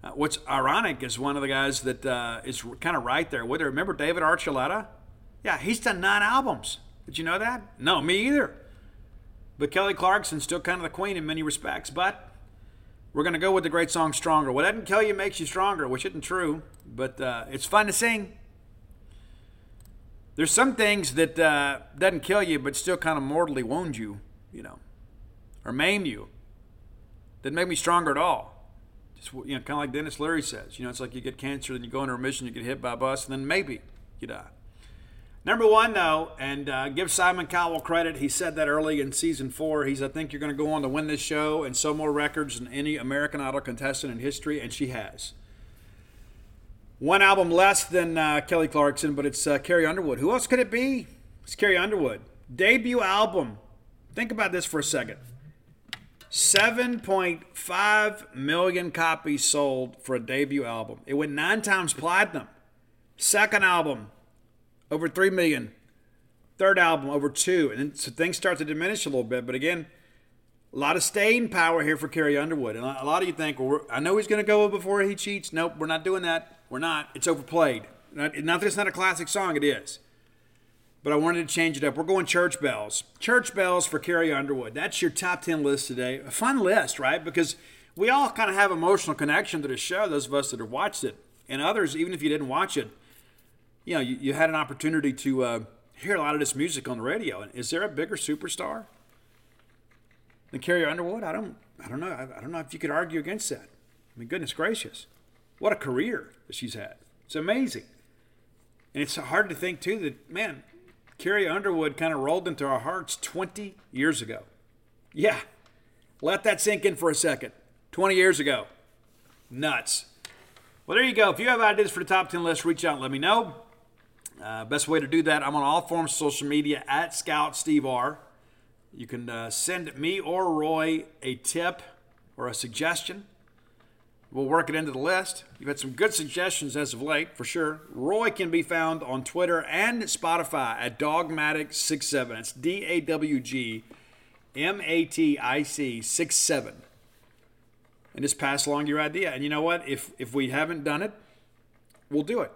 Uh, what's ironic is one of the guys that uh, is kind of right there with her. Remember David Archuleta? Yeah, he's done nine albums. Did you know that? No, me either. But Kelly Clarkson's still kind of the queen in many respects. But we're going to go with the great song Stronger. What didn't kill you makes you stronger, which isn't true, but uh, it's fun to sing. There's some things that uh, doesn't kill you, but still kind of mortally wound you, you know, or maim you. That make me stronger at all. Just you know, kind of like Denis Leary says. You know, it's like you get cancer, then you go into remission, you get hit by a bus, and then maybe you die. Number one, though, and uh, give Simon Cowell credit. He said that early in season four. He's, I think you're going to go on to win this show and sell more records than any American Idol contestant in history, and she has. One album less than uh, Kelly Clarkson, but it's uh, Carrie Underwood. Who else could it be? It's Carrie Underwood. Debut album. Think about this for a second. 7.5 million copies sold for a debut album. It went nine times platinum. Second album, over 3 million. Third album, over 2. And then so things start to diminish a little bit. But again, a lot of staying power here for Carrie Underwood. And a lot of you think, well, I know he's going to go before he cheats. Nope, we're not doing that. We're not. It's overplayed. Not, not that it's not a classic song, it is. But I wanted to change it up. We're going church bells. Church bells for Carrie Underwood. That's your top 10 list today. A fun list, right? Because we all kind of have emotional connection to the show, those of us that have watched it. And others, even if you didn't watch it, you know, you, you had an opportunity to uh, hear a lot of this music on the radio. And is there a bigger superstar than Carrie Underwood? I don't, I don't know. I, I don't know if you could argue against that. I mean, goodness gracious, what a career that she's had. It's amazing. And it's hard to think, too, that, man, Carrie Underwood kind of rolled into our hearts 20 years ago. Yeah, let that sink in for a second. 20 years ago. Nuts. Well, there you go. If you have ideas for the top 10 list, reach out and let me know. Uh, best way to do that, I'm on all forms of social media at Scout Steve R. You can uh, send me or Roy a tip or a suggestion. We'll work it into the list. You've had some good suggestions as of late, for sure. Roy can be found on Twitter and Spotify at Dawgmatic67. It's D A W G M A T I C 67. And just pass along your idea. And you know what? If if we haven't done it, we'll do it.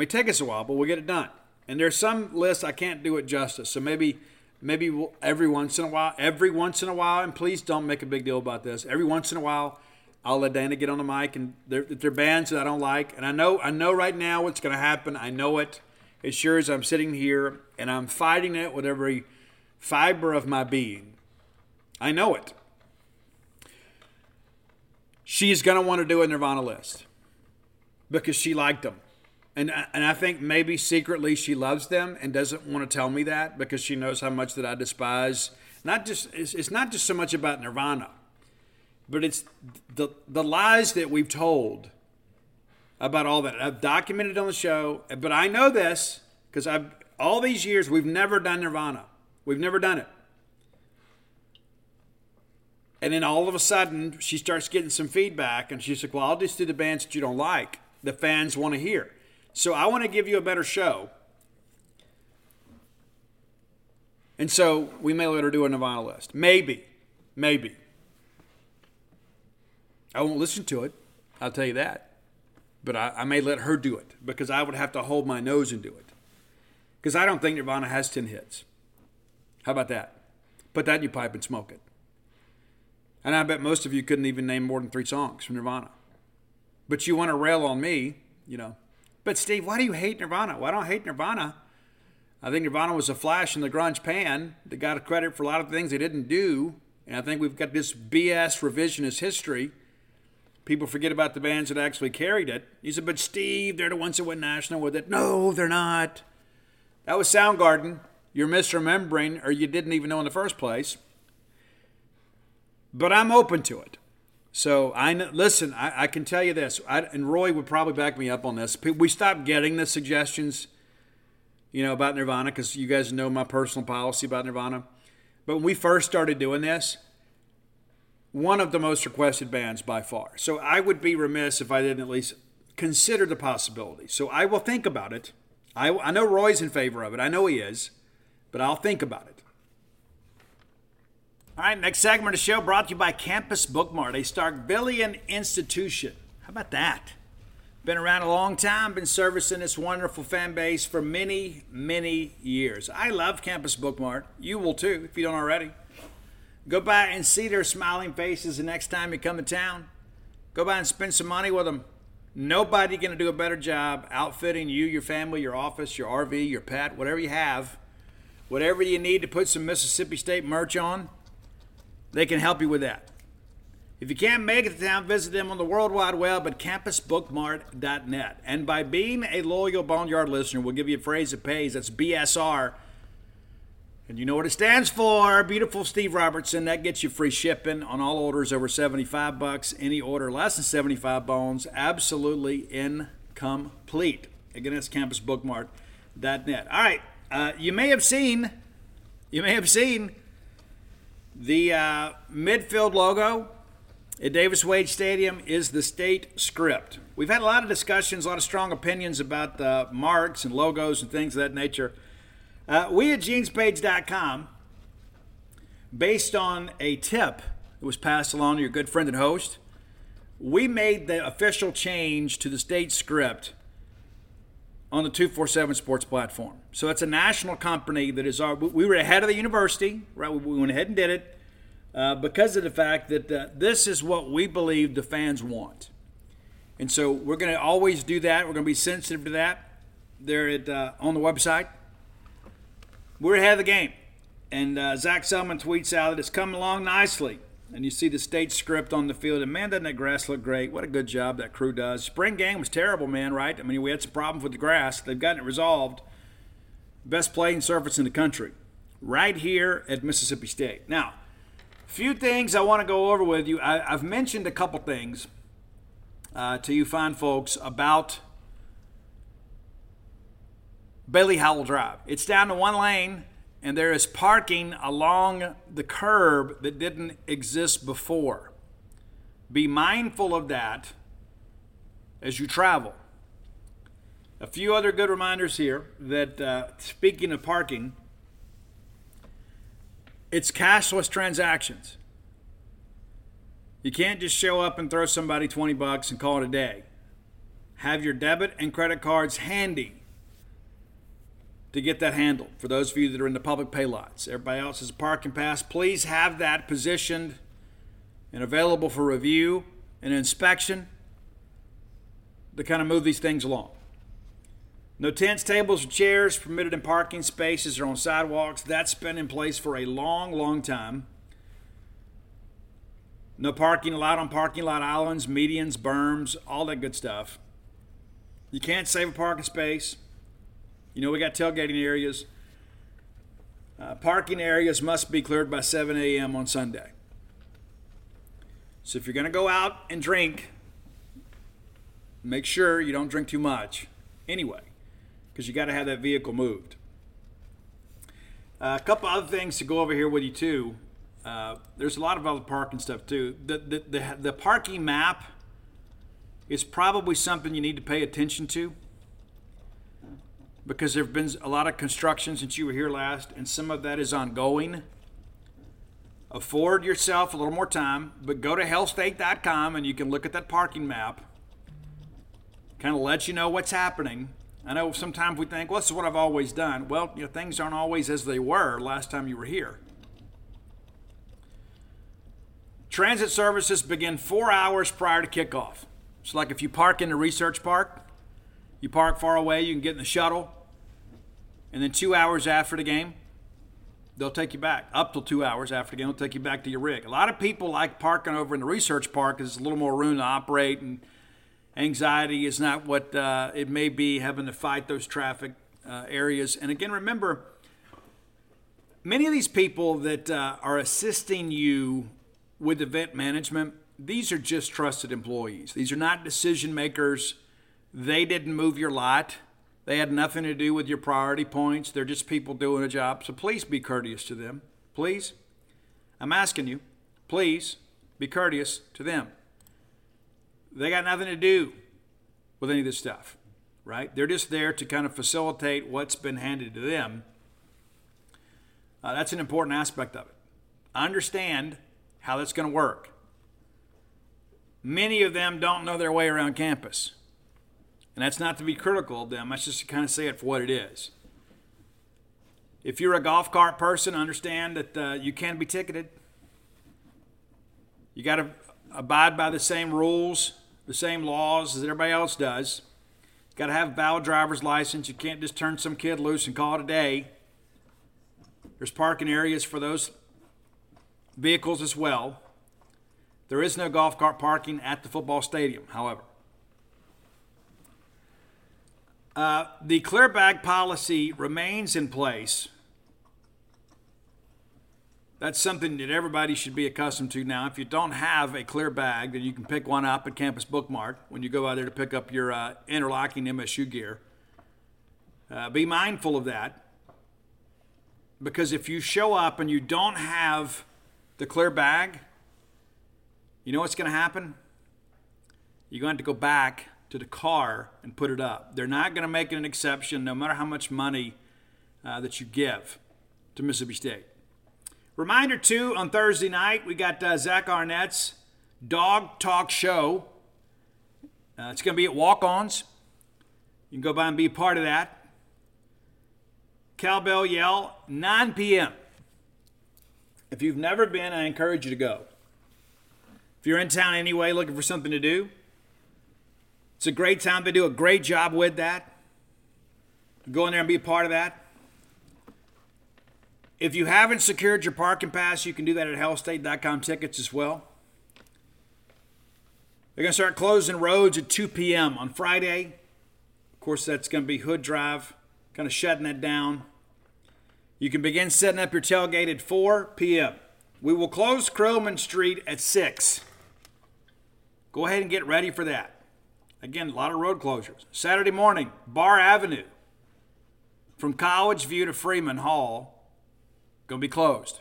May take us a while, but we'll get it done. And there's some lists I can't do it justice. So maybe maybe we'll, every once in a while, every once in a while, and please don't make a big deal about this. Every once in a while, I'll let Dana get on the mic, and they're, they're bands that I don't like, and I know I know right now what's going to happen. I know it as sure as I'm sitting here and I'm fighting it with every fiber of my being. I know it. She's going to want to do a Nirvana list because she liked them. And, and I think maybe secretly she loves them and doesn't want to tell me that because she knows how much that I despise. Not just it's, it's not just so much about Nirvana but it's the the lies that we've told about all that. I've documented on the show, but I know this because I've all these years we've never done Nirvana. We've never done it. And then all of a sudden, she starts getting some feedback, and she's like, "Well, I'll just do the bands that you don't like. The fans want to hear." So I want to give you a better show. And so we may let her do a Nirvana list. Maybe. Maybe. I won't listen to it. I'll tell you that. But I, I, may let her do it because I would have to hold my nose and do it. Because I don't think Nirvana has 10 hits. How about that? Put that in your pipe and smoke it. And I bet most of you couldn't even name more than three songs from Nirvana. But you want to rail on me, you know. But Steve, why do you hate Nirvana? I don't I hate Nirvana. I think Nirvana was a flash in the grunge pan that got credit for a lot of things they didn't do. And I think we've got this BS revisionist history People forget about the bands that actually carried it. He said, but Steve, they're the ones that went national with it. No, they're not. That was Soundgarden. You're misremembering, or you didn't even know in the first place. But I'm open to it. So I listen. I, I can tell you this, I, and Roy would probably back me up on this. We stopped getting the suggestions, you know, about Nirvana because you guys know my personal policy about Nirvana. But when we first started doing this, one of the most requested bands by far. So I would be remiss if I didn't at least consider the possibility. So I will think about it. I, I know Roy's in favor of it. I know he is, but I'll think about it. All right, next segment of the show brought to you by Campus Bookmart, a Starkvillian institution. How about that? Been around a long time, been servicing this wonderful fan base for many, many years. I love Campus Bookmart. You will too, if you don't already. Go by and see their smiling faces the next time you come to town. Go by and spend some money with them. Nobody going to do a better job outfitting you, your family, your office, your RV, your pet, whatever you have. Whatever you need to put some Mississippi State merch on, they can help you with that. If you can't make it to town, visit them on the World Wide Web at campusbookmart.net. And by being a loyal Boneyard listener, we'll give you a phrase that pays. That's BSR and you know what it stands for, beautiful Steve Robertson. That gets you free shipping on all orders over 75 bucks. Any order less than 75 bones, absolutely incomplete. Again, that's campusbookmart.net. All right, uh, you may have seen you may have seen the uh, midfield logo at Davis Wade Stadium is the state script. We've had a lot of discussions, a lot of strong opinions about the marks and logos and things of that nature. Uh, we at genespage.com, based on a tip that was passed along to your good friend and host, we made the official change to the state script on the 247 Sports platform. So it's a national company that is our, we were ahead of the university, right? We went ahead and did it uh, because of the fact that uh, this is what we believe the fans want. And so we're going to always do that. We're going to be sensitive to that. There at, uh, on the website. We're ahead of the game. And uh, Zach Selman tweets out that it's coming along nicely. And you see the state script on the field. And man, doesn't that grass look great? What a good job that crew does. Spring game was terrible, man, right? I mean, we had some problems with the grass. They've gotten it resolved. Best playing surface in the country, right here at Mississippi State. Now, few things I want to go over with you. I, have mentioned a couple things uh, to you fine folks about Bailey Howell Drive. It's down to one lane, and there is parking along the curb that didn't exist before. Be mindful of that as you travel. A few other good reminders here that uh, speaking of parking, it's cashless transactions. You can't just show up and throw somebody 20 bucks and call it a day. Have your debit and credit cards handy to get that handled. For those of you that are in the public pay lots, everybody else has a parking pass. Please have that positioned and available for review and inspection to kind of move these things along. No tents, tables, or chairs permitted in parking spaces or on sidewalks. That's been in place for a long, long time. No parking allowed on parking lot islands, medians, berms, all that good stuff. You can't save a parking space. You know, we got tailgating areas. Uh, parking areas must be cleared by 7 a.m. on Sunday. So if you're going to go out and drink, make sure you don't drink too much anyway because you got to have that vehicle moved. Uh, a couple other things to go over here with you too. Uh, there's a lot of other parking stuff too. The, the, the, the parking map is probably something you need to pay attention to because there have been a lot of construction since you were here last, and some of that is ongoing. Afford yourself a little more time, but go to hailstate.com and you can look at that parking map. Kind of let you know what's happening I know sometimes we think, well, this is what I've always done. Well, you know, things aren't always as they were last time you were here. Transit services begin four hours prior to kickoff. It's like if you park in the research park, you park far away, you can get in the shuttle, and then two hours after the game, they'll take you back. Up till two hours after the game, they'll take you back to your rig. A lot of people like parking over in the research park because it's a little more room to operate and anxiety is not what uh, it may be having to fight those traffic uh, areas. And again, remember, many of these people that uh, are assisting you with event management, these are just trusted employees. These are not decision makers. They didn't move your lot. They had nothing to do with your priority points. They're just people doing a job. So please be courteous to them. Please. I'm asking you, please be courteous to them. They got nothing to do with any of this stuff, right? They're just there to kind of facilitate what's been handed to them. Uh, that's an important aspect of it. Understand how that's going to work. Many of them don't know their way around campus. And that's not to be critical of them, that's just to kind of say it for what it is. If you're a golf cart person, understand that uh, you can be ticketed. You got to abide by the same rules the same laws as everybody else does. Got to have a valid driver's license. You can't just turn some kid loose and call it a day. There's parking areas for those vehicles as well. There is no golf cart parking at the football stadium, however. Uh, the clear bag policy remains in place that's something that everybody should be accustomed to now. If you don't have a clear bag, then you can pick one up at Campus Bookmart when you go out there to pick up your uh, interlocking MSU gear. Uh, be mindful of that. because if you show up and you don't have the clear bag, you know what's going to happen? You're going to have to go back to the car and put it up. They're not going to make an exception no matter how much money uh, that you give to Mississippi State. Reminder two on Thursday night, we got uh, Zach Arnett's Dog Talk Show. Uh, it's going to be at Walk Ons. You can go by and be a part of that. Cowbell Yell, 9 p.m. If you've never been, I encourage you to go. If you're in town anyway looking for something to do, it's a great time. to do a great job with that. Go in there and be a part of that. If you haven't secured your parking pass, you can do that at hailstate.com tickets as well. They're going to start closing roads at 2 p.m. on Friday. Of course, that's going to be Hood Drive, kind of shutting that down. You can begin setting up your tailgate at 4 p.m. We will close Creelman Street at 6. Go ahead and get ready for that. Again, a lot of road closures. Saturday morning, Barr Avenue from College View to Freeman Hall going to be closed.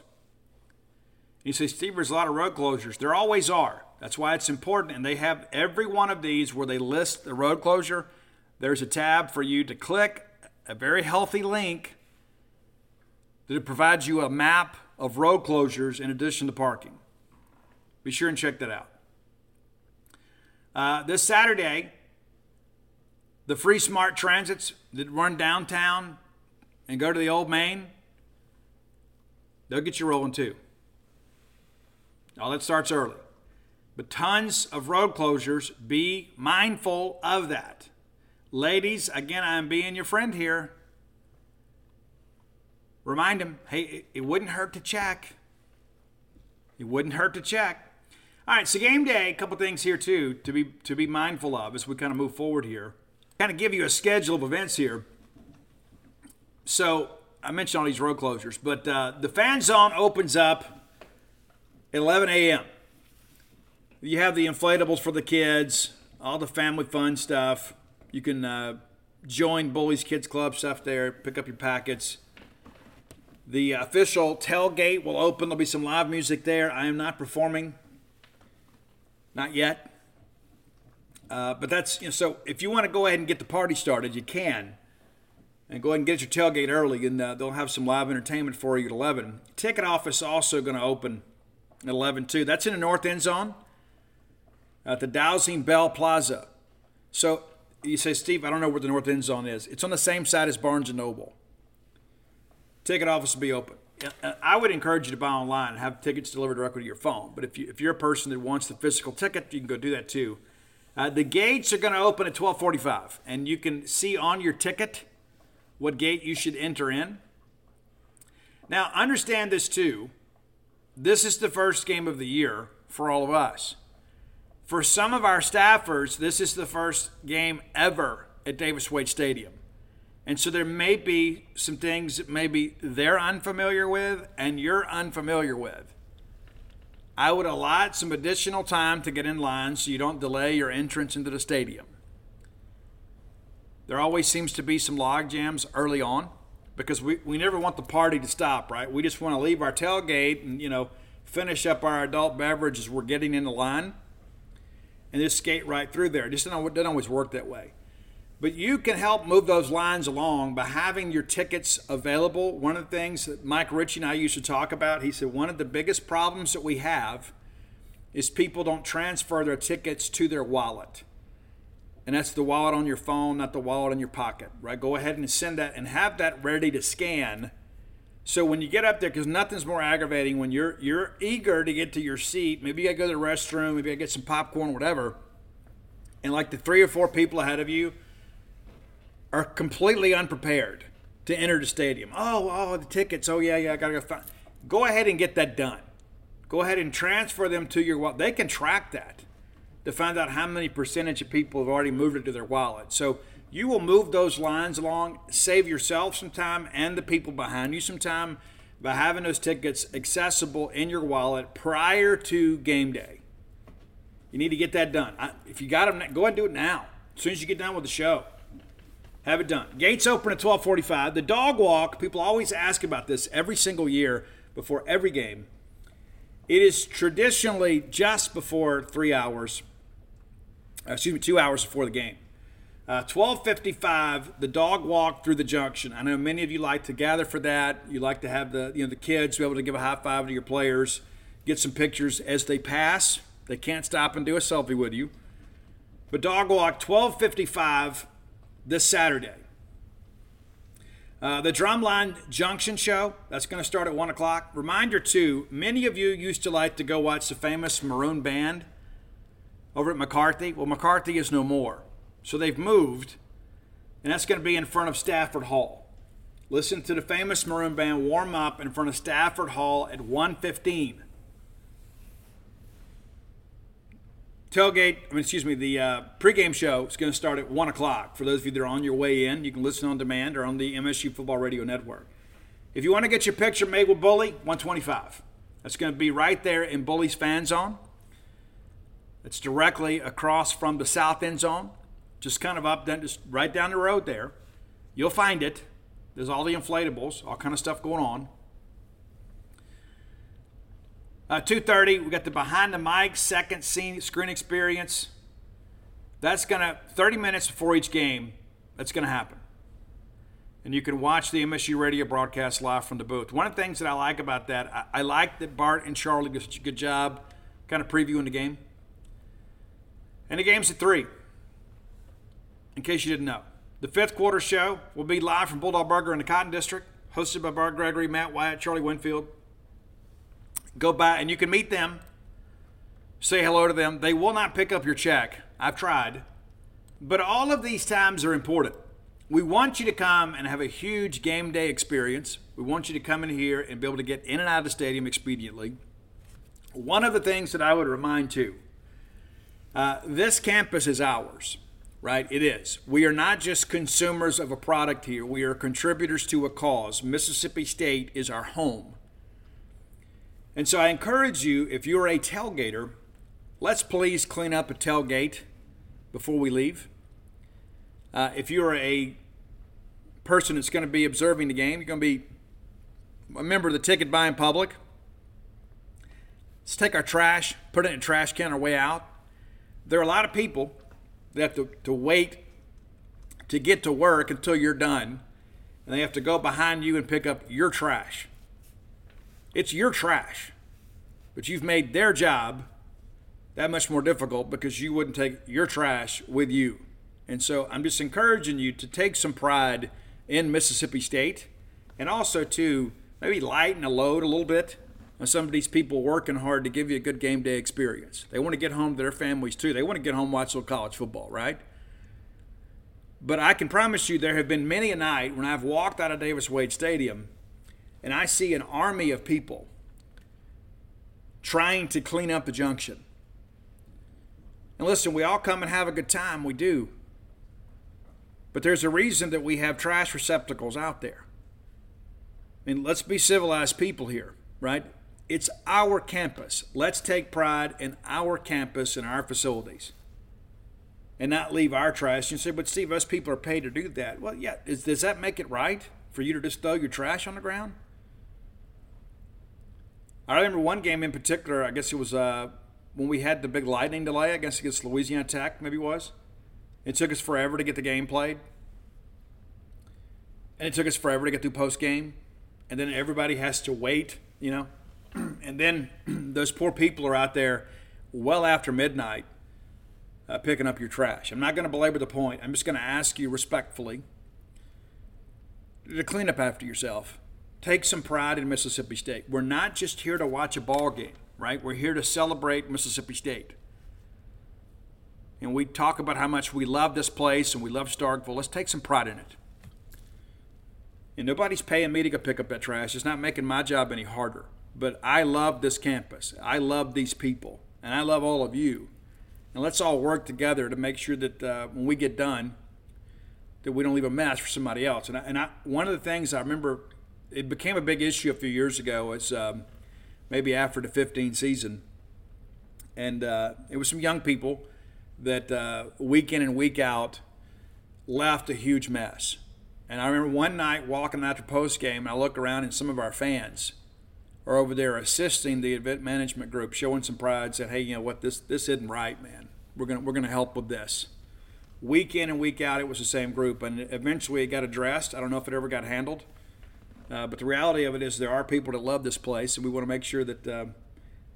You say, Steve, there's a lot of road closures. There always are. That's why it's important. And they have every one of these where they list the road closure. There's a tab for you to click, a very healthy link that provides you a map of road closures in addition to parking. Be sure and check that out. Uh, this Saturday, the free smart transits that run downtown and go to the old main, they'll get you rolling too. All that starts early. But tons of road closures. Be mindful of that. Ladies, again, I'm being your friend here. Remind them, hey, it wouldn't hurt to check. It wouldn't hurt to check. All right, so game day, a couple things here too to be to be mindful of as we kind of move forward here. Kind of give you a schedule of events here. So I mentioned all these road closures, but uh, the fan zone opens up at 11 a.m you have the inflatables for the kids, all the family fun stuff. You can uh, join Bullies Kids Club stuff there, pick up your packets. The official tailgate will open. There'll be some live music there. I am not performing, not yet. Uh, but that's you know, so. If you want to go ahead and get the party started, you can, and go ahead and get your tailgate early, and uh, they'll have some live entertainment for you at 11. Ticket office also going to open at 11 too. That's in the north end zone at the Dowsing Bell Plaza. So you say, Steve, I don't know where the north end zone is. It's on the same side as Barnes and Noble. Ticket office will be open. I would encourage you to buy online and have tickets delivered directly to your phone. But if, you, if you're a person that wants the physical ticket, you can go do that too. Uh, the gates are going to open at 12:45, and you can see on your ticket what gate you should enter in. Now, understand this too. This is the first game of the year for all of us. For some of our staffers, this is the first game ever at Davis Wade Stadium. And so there may be some things that maybe they're unfamiliar with and you're unfamiliar with. I would allot some additional time to get in line so you don't delay your entrance into the stadium. There always seems to be some log jams early on because we, we never want the party to stop, right? We just want to leave our tailgate and, you know, finish up our adult beverages we're getting in the line and just skate right through there. It just doesn't always work that way. But you can help move those lines along by having your tickets available. One of the things that Mike Ritchie and I used to talk about, he said one of the biggest problems that we have is people don't transfer their tickets to their wallet. And that's the wallet on your phone, not the wallet in your pocket, right? Go ahead and send that and have that ready to scan so when you get up there, because nothing's more aggravating when you're you're eager to get to your seat. Maybe to go to the restroom. Maybe I get some popcorn, whatever. And like the three or four people ahead of you are completely unprepared to enter the stadium. Oh, oh, the tickets. Oh yeah, yeah. I gotta go find. Go ahead and get that done. Go ahead and transfer them to your wallet. They can track that to find out how many percentage of people have already moved it to their wallet. So you will move those lines along, save yourself some time and the people behind you some time by having those tickets accessible in your wallet prior to game day. You need to get that done. if you got them, go ahead and do it now. As soon as you get done with the show, Have it done. Gates open at 12:45. The dog walk. People always ask about this every single year before every game. It is traditionally just before three hours. Uh, excuse me, two hours before the game. Uh, 12:55, the dog walk through the junction. I know many of you like to gather for that. You like to have the you know the kids be able to give a high five to your players, get some pictures as they pass. They can't stop and do a selfie with you. But dog walk 12:55 this Saturday. Uh, the Drumline Junction Show, that's going to start at 1 o'clock. Reminder, too, many of you used to like to go watch the famous Maroon Band over at McCarthy. Well, McCarthy is no more. So they've moved, and that's going to be in front of Stafford Hall. Listen to the famous Maroon Band warm up in front of Stafford Hall at 1:15. Tailgate, I mean, excuse me, the uh, pregame show is going to start at 1 o'clock. For those of you that are on your way in, you can listen on demand or on the MSU Football Radio Network. If you want to get your picture made with Bully, 125. That's going to be right there in Bully's fan zone. It's directly across from the south end zone, just kind of up, then just right down the road there. You'll find it. There's all the inflatables, all kind of stuff going on. Uh, 2.30, we got the behind the mic second scene, screen experience. That's going to, 30 minutes before each game, that's going to happen. And you can watch the MSU radio broadcast live from the booth. One of the things that I like about that, I, I like that Bart and Charlie do such a good job kind of previewing the game. And the game's at 3, in case you didn't know. The fifth quarter show will be live from Bulldog Burger in the Cotton District, hosted by Bart Gregory, Matt Wyatt, Charlie Winfield. Go by and you can meet them, say hello to them. They will not pick up your check. I've tried. But all of these times are important. We want you to come and have a huge game day experience. We want you to come in here and be able to get in and out of the stadium expediently. One of the things that I would remind too uh, this campus is ours, right? It is. We are not just consumers of a product here, we are contributors to a cause. Mississippi State is our home. And so I encourage you, if you're a tailgater, let's please clean up a tailgate before we leave. Uh, if you're a person that's going to be observing the game, you're going to be a member of the ticket buying public. Let's take our trash, put it in a trash can our way out. There are a lot of people that have to, to wait to get to work until you're done, and they have to go behind you and pick up your trash. It's your trash. But you've made their job that much more difficult because you wouldn't take your trash with you. And so I'm just encouraging you to take some pride in Mississippi State and also to maybe lighten the load a little bit on some of these people working hard to give you a good game day experience. They want to get home to their families too. They want to get home watch little college football, right? But I can promise you there have been many a night when I've walked out of Davis Wade Stadium and I see an army of people trying to clean up the junction. And listen, we all come and have a good time, we do. But there's a reason that we have trash receptacles out there. I mean, let's be civilized people here, right? It's our campus. Let's take pride in our campus and our facilities and not leave our trash. You say, but Steve, us people are paid to do that. Well, yeah, is, does that make it right for you to just throw your trash on the ground? I remember one game in particular. I guess it was uh, when we had the big lightning delay. I guess against Louisiana Tech, maybe it was. It took us forever to get the game played, and it took us forever to get through post game, and then everybody has to wait, you know, and then those poor people are out there well after midnight uh, picking up your trash. I'm not going to belabor the point. I'm just going to ask you respectfully to clean up after yourself take some pride in Mississippi State. We're not just here to watch a ball game, right? We're here to celebrate Mississippi State. And we talk about how much we love this place and we love Starkville. Let's take some pride in it. And nobody's paying me to go pick up that trash. It's not making my job any harder. But I love this campus. I love these people. And I love all of you. And let's all work together to make sure that uh, when we get done, that we don't leave a mess for somebody else. And, I, and I, one of the things I remember it became a big issue a few years ago. It's um, maybe after the 15 season, and uh, it was some young people that uh, week in and week out left a huge mess. And I remember one night walking after post game, and I look around, and some of our fans are over there assisting the event management group, showing some pride, saying, "Hey, you know what? This this isn't right, man. We're gonna we're gonna help with this." Week in and week out, it was the same group, and eventually it got addressed. I don't know if it ever got handled, uh, but the reality of it is there are people that love this place, and we want to make sure that uh,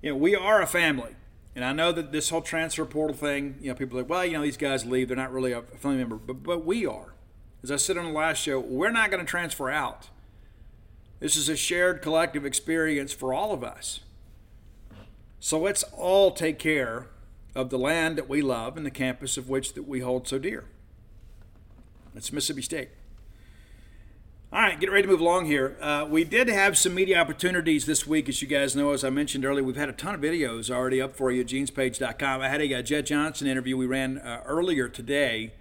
you know we are a family. And I know that this whole transfer portal thing, you know, people are like, well, you know, these guys leave, they're not really a family member, but but we are. As I said on the last show, we're not going to transfer out. This is a shared collective experience for all of us. So let's all take care of the land that we love and the campus of which that we hold so dear. That's Mississippi State. All right, get ready to move along here. Uh, we did have some media opportunities this week, as you guys know. As I mentioned earlier, we've had a ton of videos already up for you at genespage.com. I had a, a uh, Jett Johnson interview we ran uh, earlier today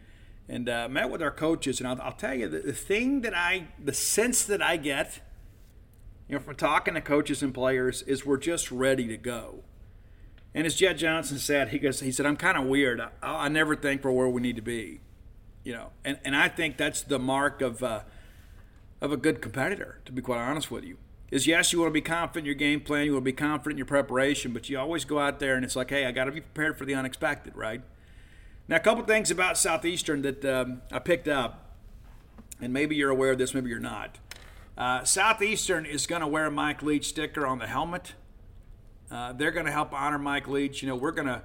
and uh, met with our coaches. And I'll, I'll tell you, the, the thing that I, the sense that I get – you know, from talking to coaches and players, is we're just ready to go. And as Jett Johnson said, he goes, he said, I'm kind of weird. I, I, never think we're where we need to be, you know. And and I think that's the mark of uh, of a good competitor. To be quite honest with you, is yes, you want to be confident in your game plan, you want to be confident in your preparation, but you always go out there and it's like, hey, I got to be prepared for the unexpected, right? Now, a couple things about Southeastern that um, I picked up, and maybe you're aware of this, maybe you're not. Uh, Southeastern is going to wear a Mike Leach sticker on the helmet. Uh, they're going to help honor Mike Leach. You know, we're going to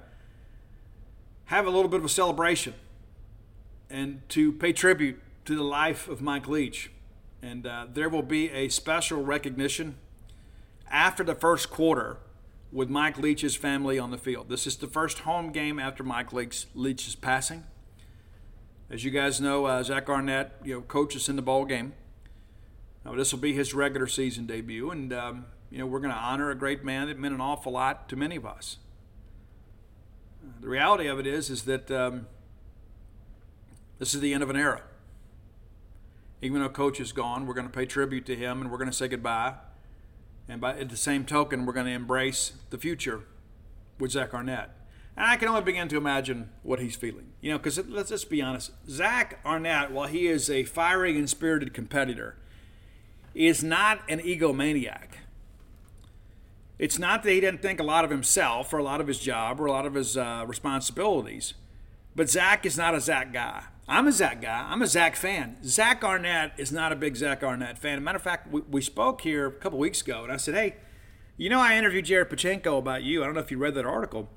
have a little bit of a celebration and to pay tribute to the life of Mike Leach. And uh, there will be a special recognition after the first quarter with Mike Leach's family on the field. This is the first home game after Mike Leach's passing. As you guys know, uh, Zach Arnett, you know, coaches in the bowl game. Now, this will be his regular season debut, and um, you know we're going to honor a great man that meant an awful lot to many of us. The reality of it is, is that um, this is the end of an era. Even though Coach is gone, we're going to pay tribute to him, and we're going to say goodbye. And by at the same token, we're going to embrace the future with Zach Arnett. And I can only begin to imagine what he's feeling. You know, because let's just be honest. Zach Arnett, while he is a fiery and spirited competitor, is not an egomaniac. It's not that he didn't think a lot of himself or a lot of his job or a lot of his uh, responsibilities, but Zach is not a Zach guy. I'm a Zach guy. I'm a Zach fan. Zach Arnett is not a big Zach Arnett fan. matter of fact, we, we spoke here a couple weeks ago, and I said, hey, you know, I interviewed Jared Pachenko about you. I don't know if you read that article.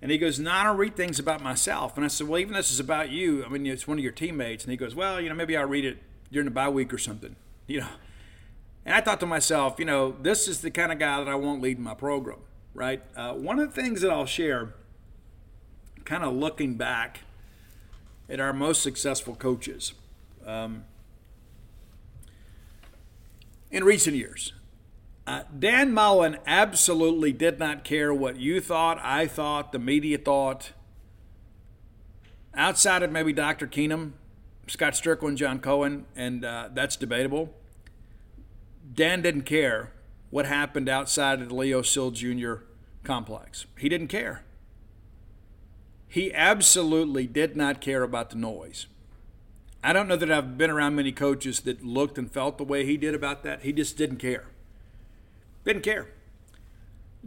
And he goes, No, I don't read things about myself. And I said, Well, even this is about you. I mean, it's one of your teammates. And he goes, Well, you know, maybe I'll read it during the bye week or something. You know, and I thought to myself, you know, this is the kind of guy that I want leading my program, right? Uh, one of the things that I'll share, kind of looking back at our most successful coaches um, in recent years. Uh, Dan Mullen absolutely did not care what you thought, I thought, the media thought. Outside of maybe Dr. Keenum, Scott Stricklin, John Cohen, and uh, that's debatable. Dan didn't care what happened outside of the Leo Seal Jr. complex. He didn't care. He absolutely did not care about the noise. I don't know that I've been around many coaches that looked and felt the way he did about that. He just didn't care. Didn't care.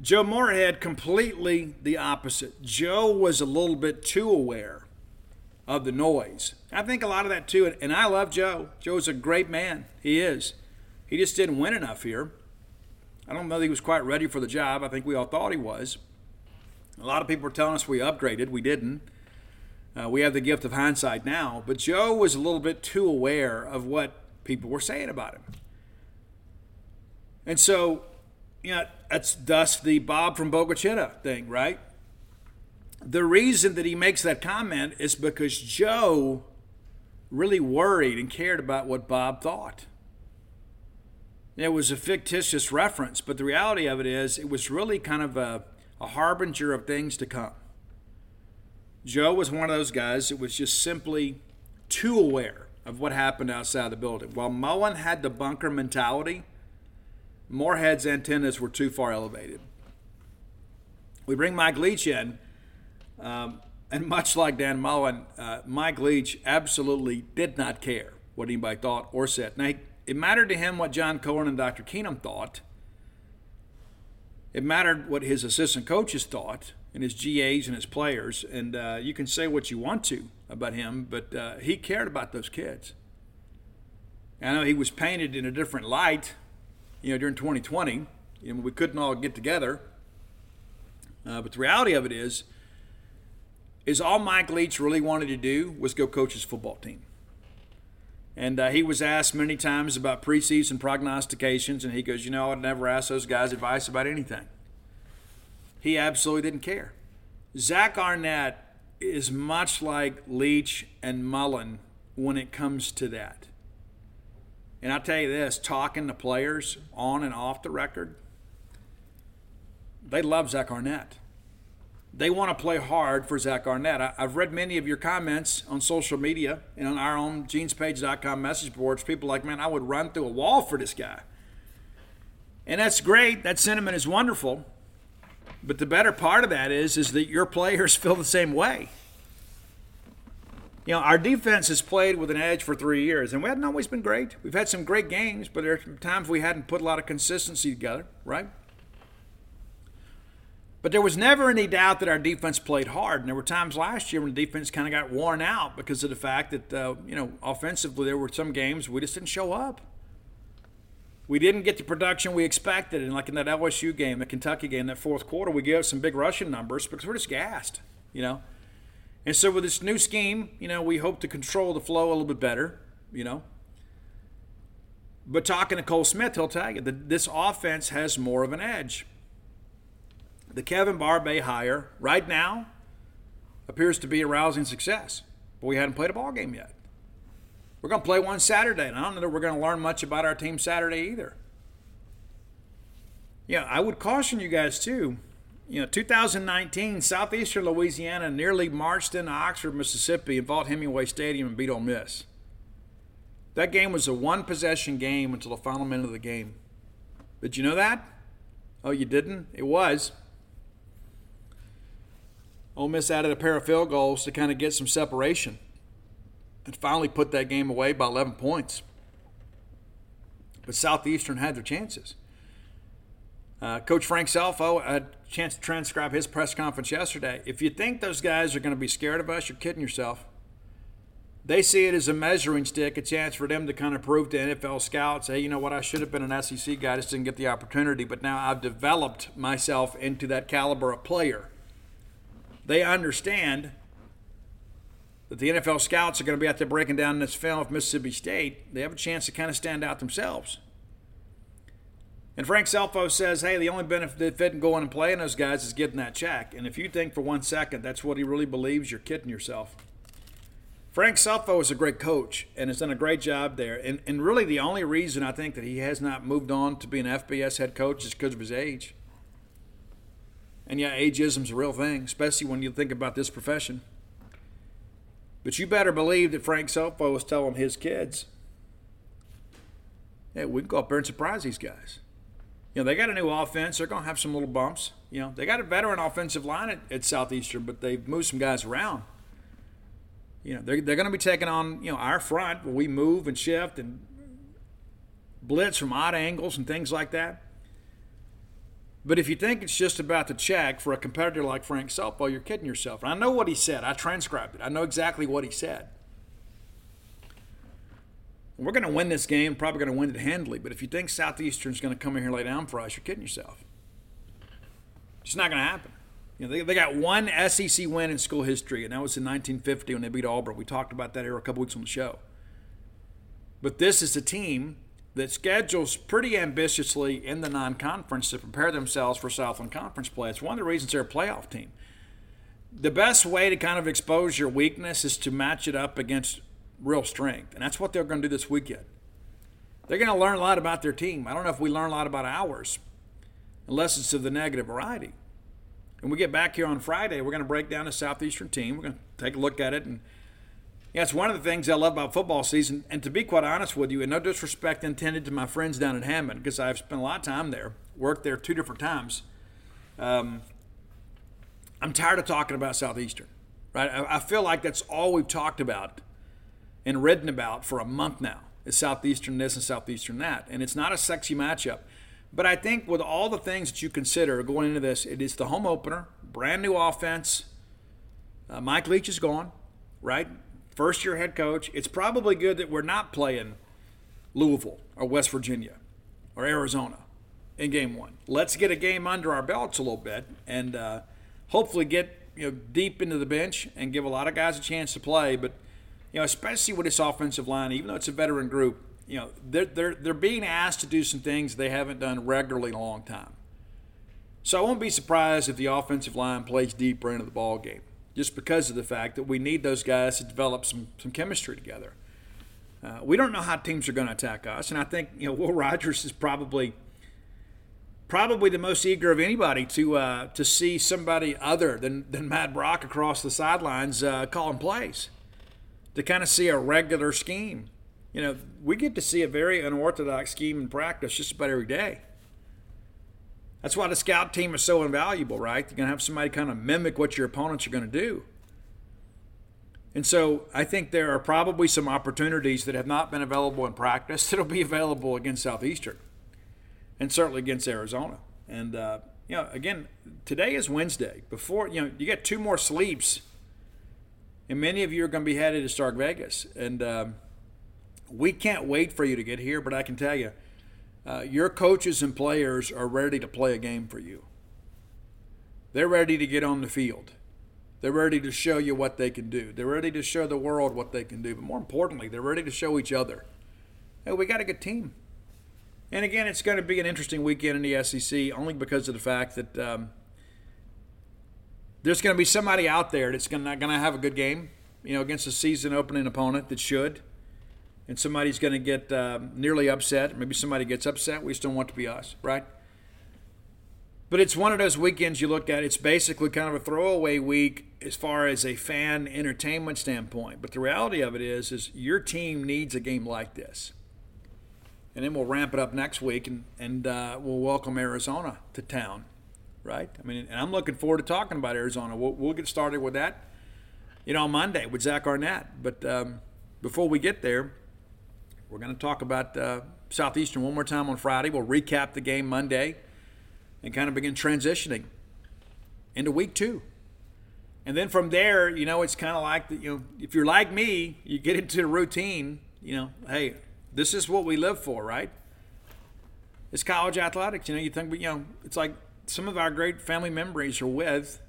Joe Moorhead, completely the opposite. Joe was a little bit too aware of the noise. I think a lot of that too, and I love Joe. Joe's a great man. He is. He just didn't win enough here. I don't know that he was quite ready for the job. I think we all thought he was. A lot of people were telling us we upgraded. We didn't. Uh, we have the gift of hindsight now. But Joe was a little bit too aware of what people were saying about him. And so, you know, that's thus the Bob from Boca thing, right? The reason that he makes that comment is because Joe really worried and cared about what Bob thought. It was a fictitious reference, but the reality of it is, it was really kind of a, a harbinger of things to come. Joe was one of those guys that was just simply too aware of what happened outside the building. While Mullen had the bunker mentality, Moorhead's antennas were too far elevated. We bring Mike Leach in. Um, And much like Dan Mullen, uh, Mike Leach absolutely did not care what anybody thought or said. Now, it mattered to him what John Cohen and Dr. Keenum thought. It mattered what his assistant coaches thought and his GAs and his players. And uh, you can say what you want to about him, but uh, he cared about those kids. I know he was painted in a different light, you know, during 2020. You know, we couldn't all get together. Uh, but the reality of it is, is all Mike Leach really wanted to do was go coach his football team. And uh, he was asked many times about preseason prognostications, and he goes, You know, I'd never ask those guys advice about anything. He absolutely didn't care. Zach Arnett is much like Leach and Mullen when it comes to that. And I'll tell you this talking to players on and off the record, they love Zach Arnett. They want to play hard for Zach Arnett. I, have read many of your comments on social media and on our own genespage.com message boards. People like, man, I would run through a wall for this guy. And that's great. That sentiment is wonderful. But the better part of that is, is that your players feel the same way. You know, our defense has played with an edge for three years, and we hadn't always been great. We've had some great games, but there are times we hadn't put a lot of consistency together, right? But there was never any doubt that our defense played hard. And there were times last year when the defense kind of got worn out because of the fact that, uh, you know, offensively, there were some games we just didn't show up. We didn't get the production we expected. And like in that LSU game, the Kentucky game, that fourth quarter, we gave up some big rushing numbers because we're just gassed, you know. And so with this new scheme, you know, we hope to control the flow a little bit better, you know. But talking to Cole Smith, he'll tell you that this offense has more of an edge. The Kevin Barbay hire right now appears to be a rousing success, but we hadn't played a ball game yet. We're going to play one Saturday, and I don't know that we're going to learn much about our team Saturday either. Yeah, I would caution you guys too. You know, 2019, Southeastern Louisiana nearly marched into Oxford, Mississippi, and Vaught Hemingway Stadium and beat Ole Miss. That game was a one possession game until the final minute of the game. Did you know that? Oh, you didn't? It was. Ole Miss added a pair of field goals to kind of get some separation and finally put that game away by 11 points. But Southeastern had their chances. Uh, Coach Frank Scelfo had a chance to transcribe his press conference yesterday. If you think those guys are going to be scared of us, you're kidding yourself. They see it as a measuring stick, a chance for them to kind of prove to NFL scouts, hey, you know what, I should have been an SEC guy, just didn't get the opportunity, but now I've developed myself into that caliber of player they understand that the NFL scouts are going to be out there breaking down this film of Mississippi State. They have a chance to kind of stand out themselves. And Frank Scelfo says, hey, the only benefit in going and playing those guys is getting that check. And if you think for one second that's what he really believes, you're kidding yourself. Frank Scelfo is a great coach and has done a great job there. And, and really, the only reason I think that he has not moved on to be an FBS head coach is because of his age. And yeah, ageism's a real thing, especially when you think about this profession. But you better believe that Frank Scelfo was telling his kids, hey, we can go up there and surprise these guys. You know, they got a new offense. They're going to have some little bumps. You know, they got a veteran offensive line at, at Southeastern, but they've moved some guys around. You know, they're, they're going to be taking on, you know, our front where we move and shift and blitz from odd angles and things like that. But if you think it's just about the check for a competitor like Frank Scelfo, you're kidding yourself. And I know what he said. I transcribed it. I know exactly what he said. We're going to win this game, probably going to win it handily. But if you think Southeastern's going to come in here and lay down for us, you're kidding yourself. It's not going to happen. You know, they, they got one SEC win in school history, and that was in 1950 when they beat Auburn. We talked about that here a couple weeks on the show. But this is a team that schedules pretty ambitiously in the non conference to prepare themselves for Southland Conference play. It's one of the reasons they're a playoff team. The best way to kind of expose your weakness is to match it up against real strength. And that's what they're going to do this weekend. They're going to learn a lot about their team. I don't know if we learn a lot about ours, unless it's of the negative variety. And we get back here on Friday, we're going to break down the Southeastern team. We're going to take a look at it and yeah, it's one of the things I love about football season. And to be quite honest with you, and no disrespect intended to my friends down in Hammond, because I've spent a lot of time there, worked there two different times. Um, I'm tired of talking about Southeastern. right? I, I feel like that's all we've talked about and written about for a month now is Southeastern this and Southeastern that. And it's not a sexy matchup. But I think with all the things that you consider going into this, it is the home opener, brand new offense. Uh, Mike Leach is gone, right? First year head coach. It's probably good that we're not playing Louisville or West Virginia or Arizona in game one. Let's get a game under our belts a little bit and uh, hopefully get you know deep into the bench and give a lot of guys a chance to play. But you know, especially with this offensive line, even though it's a veteran group, you know, they're they're they're being asked to do some things they haven't done regularly in a long time. So I won't be surprised if the offensive line plays deeper into the ball game, just because of the fact that we need those guys to develop some some chemistry together. Uh, we don't know how teams are going to attack us, and I think you know Will Rogers is probably probably the most eager of anybody to uh, to see somebody other than than Matt Brock across the sidelines uh, calling plays, to kind of see a regular scheme. You know, we get to see a very unorthodox scheme in practice just about every day. That's why the scout team is so invaluable, right? You're going to have somebody kind of mimic what your opponents are going to do. And so I think there are probably some opportunities that have not been available in practice that'll be available against Southeastern and certainly against Arizona. And, uh, you know, again, today is Wednesday. Before, you know, you get two more sleeps, and many of you are going to be headed to Stark Vegas. And um, we can't wait for you to get here, but I can tell you, uh, your coaches and players are ready to play a game for you. They're ready to get on the field. They're ready to show you what they can do. They're ready to show the world what they can do. But more importantly, they're ready to show each other. Hey, we got a good team. And again, it's going to be an interesting weekend in the SEC only because of the fact that um, there's going to be somebody out there that's going to, going to have a good game, you know, against a season opening opponent that should. And somebody's going to get uh, nearly upset. Maybe somebody gets upset. We just don't want to be us, right? But it's one of those weekends you look at, it's basically kind of a throwaway week as far as a fan entertainment standpoint. But the reality of it is, is your team needs a game like this. And then we'll ramp it up next week and, and uh, we'll welcome Arizona to town, right? I mean, and I'm looking forward to talking about Arizona. We'll, we'll get started with that, you know, on Monday with Zach Arnett. But um, before we get there, we're going to talk about uh, Southeastern one more time on Friday. We'll recap the game Monday and kind of begin transitioning into week two. And then from there, you know, it's kind of like, the, you know, if you're like me, you get into a routine, you know, hey, this is what we live for, right? It's college athletics. You know, you think, but, you know, it's like some of our great family memories are with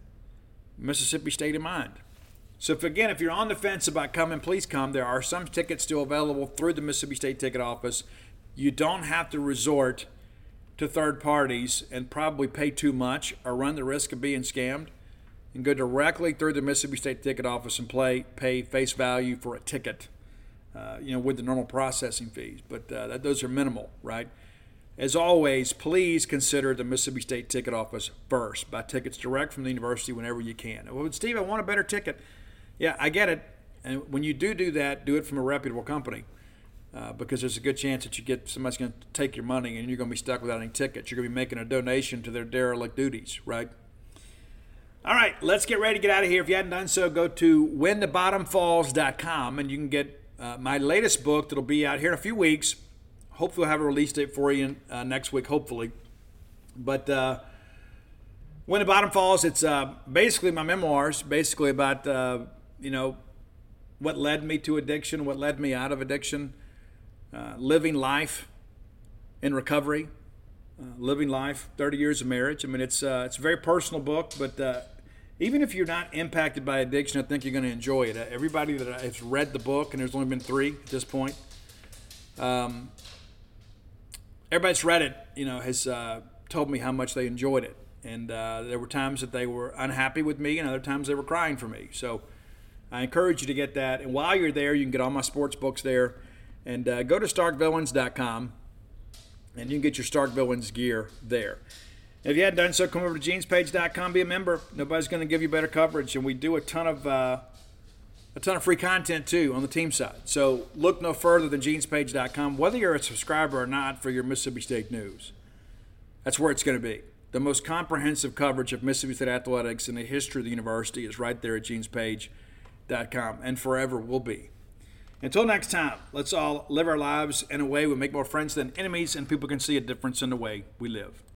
Mississippi State in mind. So, if, again, if you're on the fence about coming, please come. There are some tickets still available through the Mississippi State ticket office. You don't have to resort to third parties and probably pay too much or run the risk of being scammed and go directly through the Mississippi State ticket office and play, pay face value for a ticket, uh, you know, with the normal processing fees. But uh, that, those are minimal, right? As always, please consider the Mississippi State ticket office first. Buy tickets direct from the university whenever you can. Well, Steve, I want a better ticket. Yeah, I get it. And when you do do that, do it from a reputable company uh, because there's a good chance that you get somebody's going to take your money and you're going to be stuck without any tickets. You're going to be making a donation to their derelict duties, right? All right, let's get ready to get out of here. If you hadn't done so, go to whenthebottomfalls.com and you can get uh, my latest book that'll be out here in a few weeks. Hopefully, I'll have a release date for you uh, next week, hopefully. But uh, When the Bottom Falls, it's uh, basically my memoirs, basically about, uh, you know, what led me to addiction, what led me out of addiction, uh, living life in recovery, uh, living life, 30 years of marriage. I mean, it's uh, it's a very personal book, but uh, even if you're not impacted by addiction, I think you're going to enjoy it. Uh, everybody that has read the book, and there's only been three at this point, um, everybody's read it, you know, has told me how much they enjoyed it. And there were times that they were unhappy with me, and other times they were crying for me. So I encourage you to get that. And while you're there, you can get all my sports books there. And uh, go to starkvillains.com and you can get your Stark Villains gear there. If you hadn't done so, come over to genespage.com, be a member. Nobody's going to give you better coverage, and we do a ton of uh, a ton of free content too on the team side. So look no further than genespage.com, whether you're a subscriber or not, for your Mississippi State news. That's where it's going to be. The most comprehensive coverage of Mississippi State athletics in the history of the university is right there at genespage.com and forever will be. Until next time, let's all live our lives in a way we make more friends than enemies and people can see a difference in the way we live.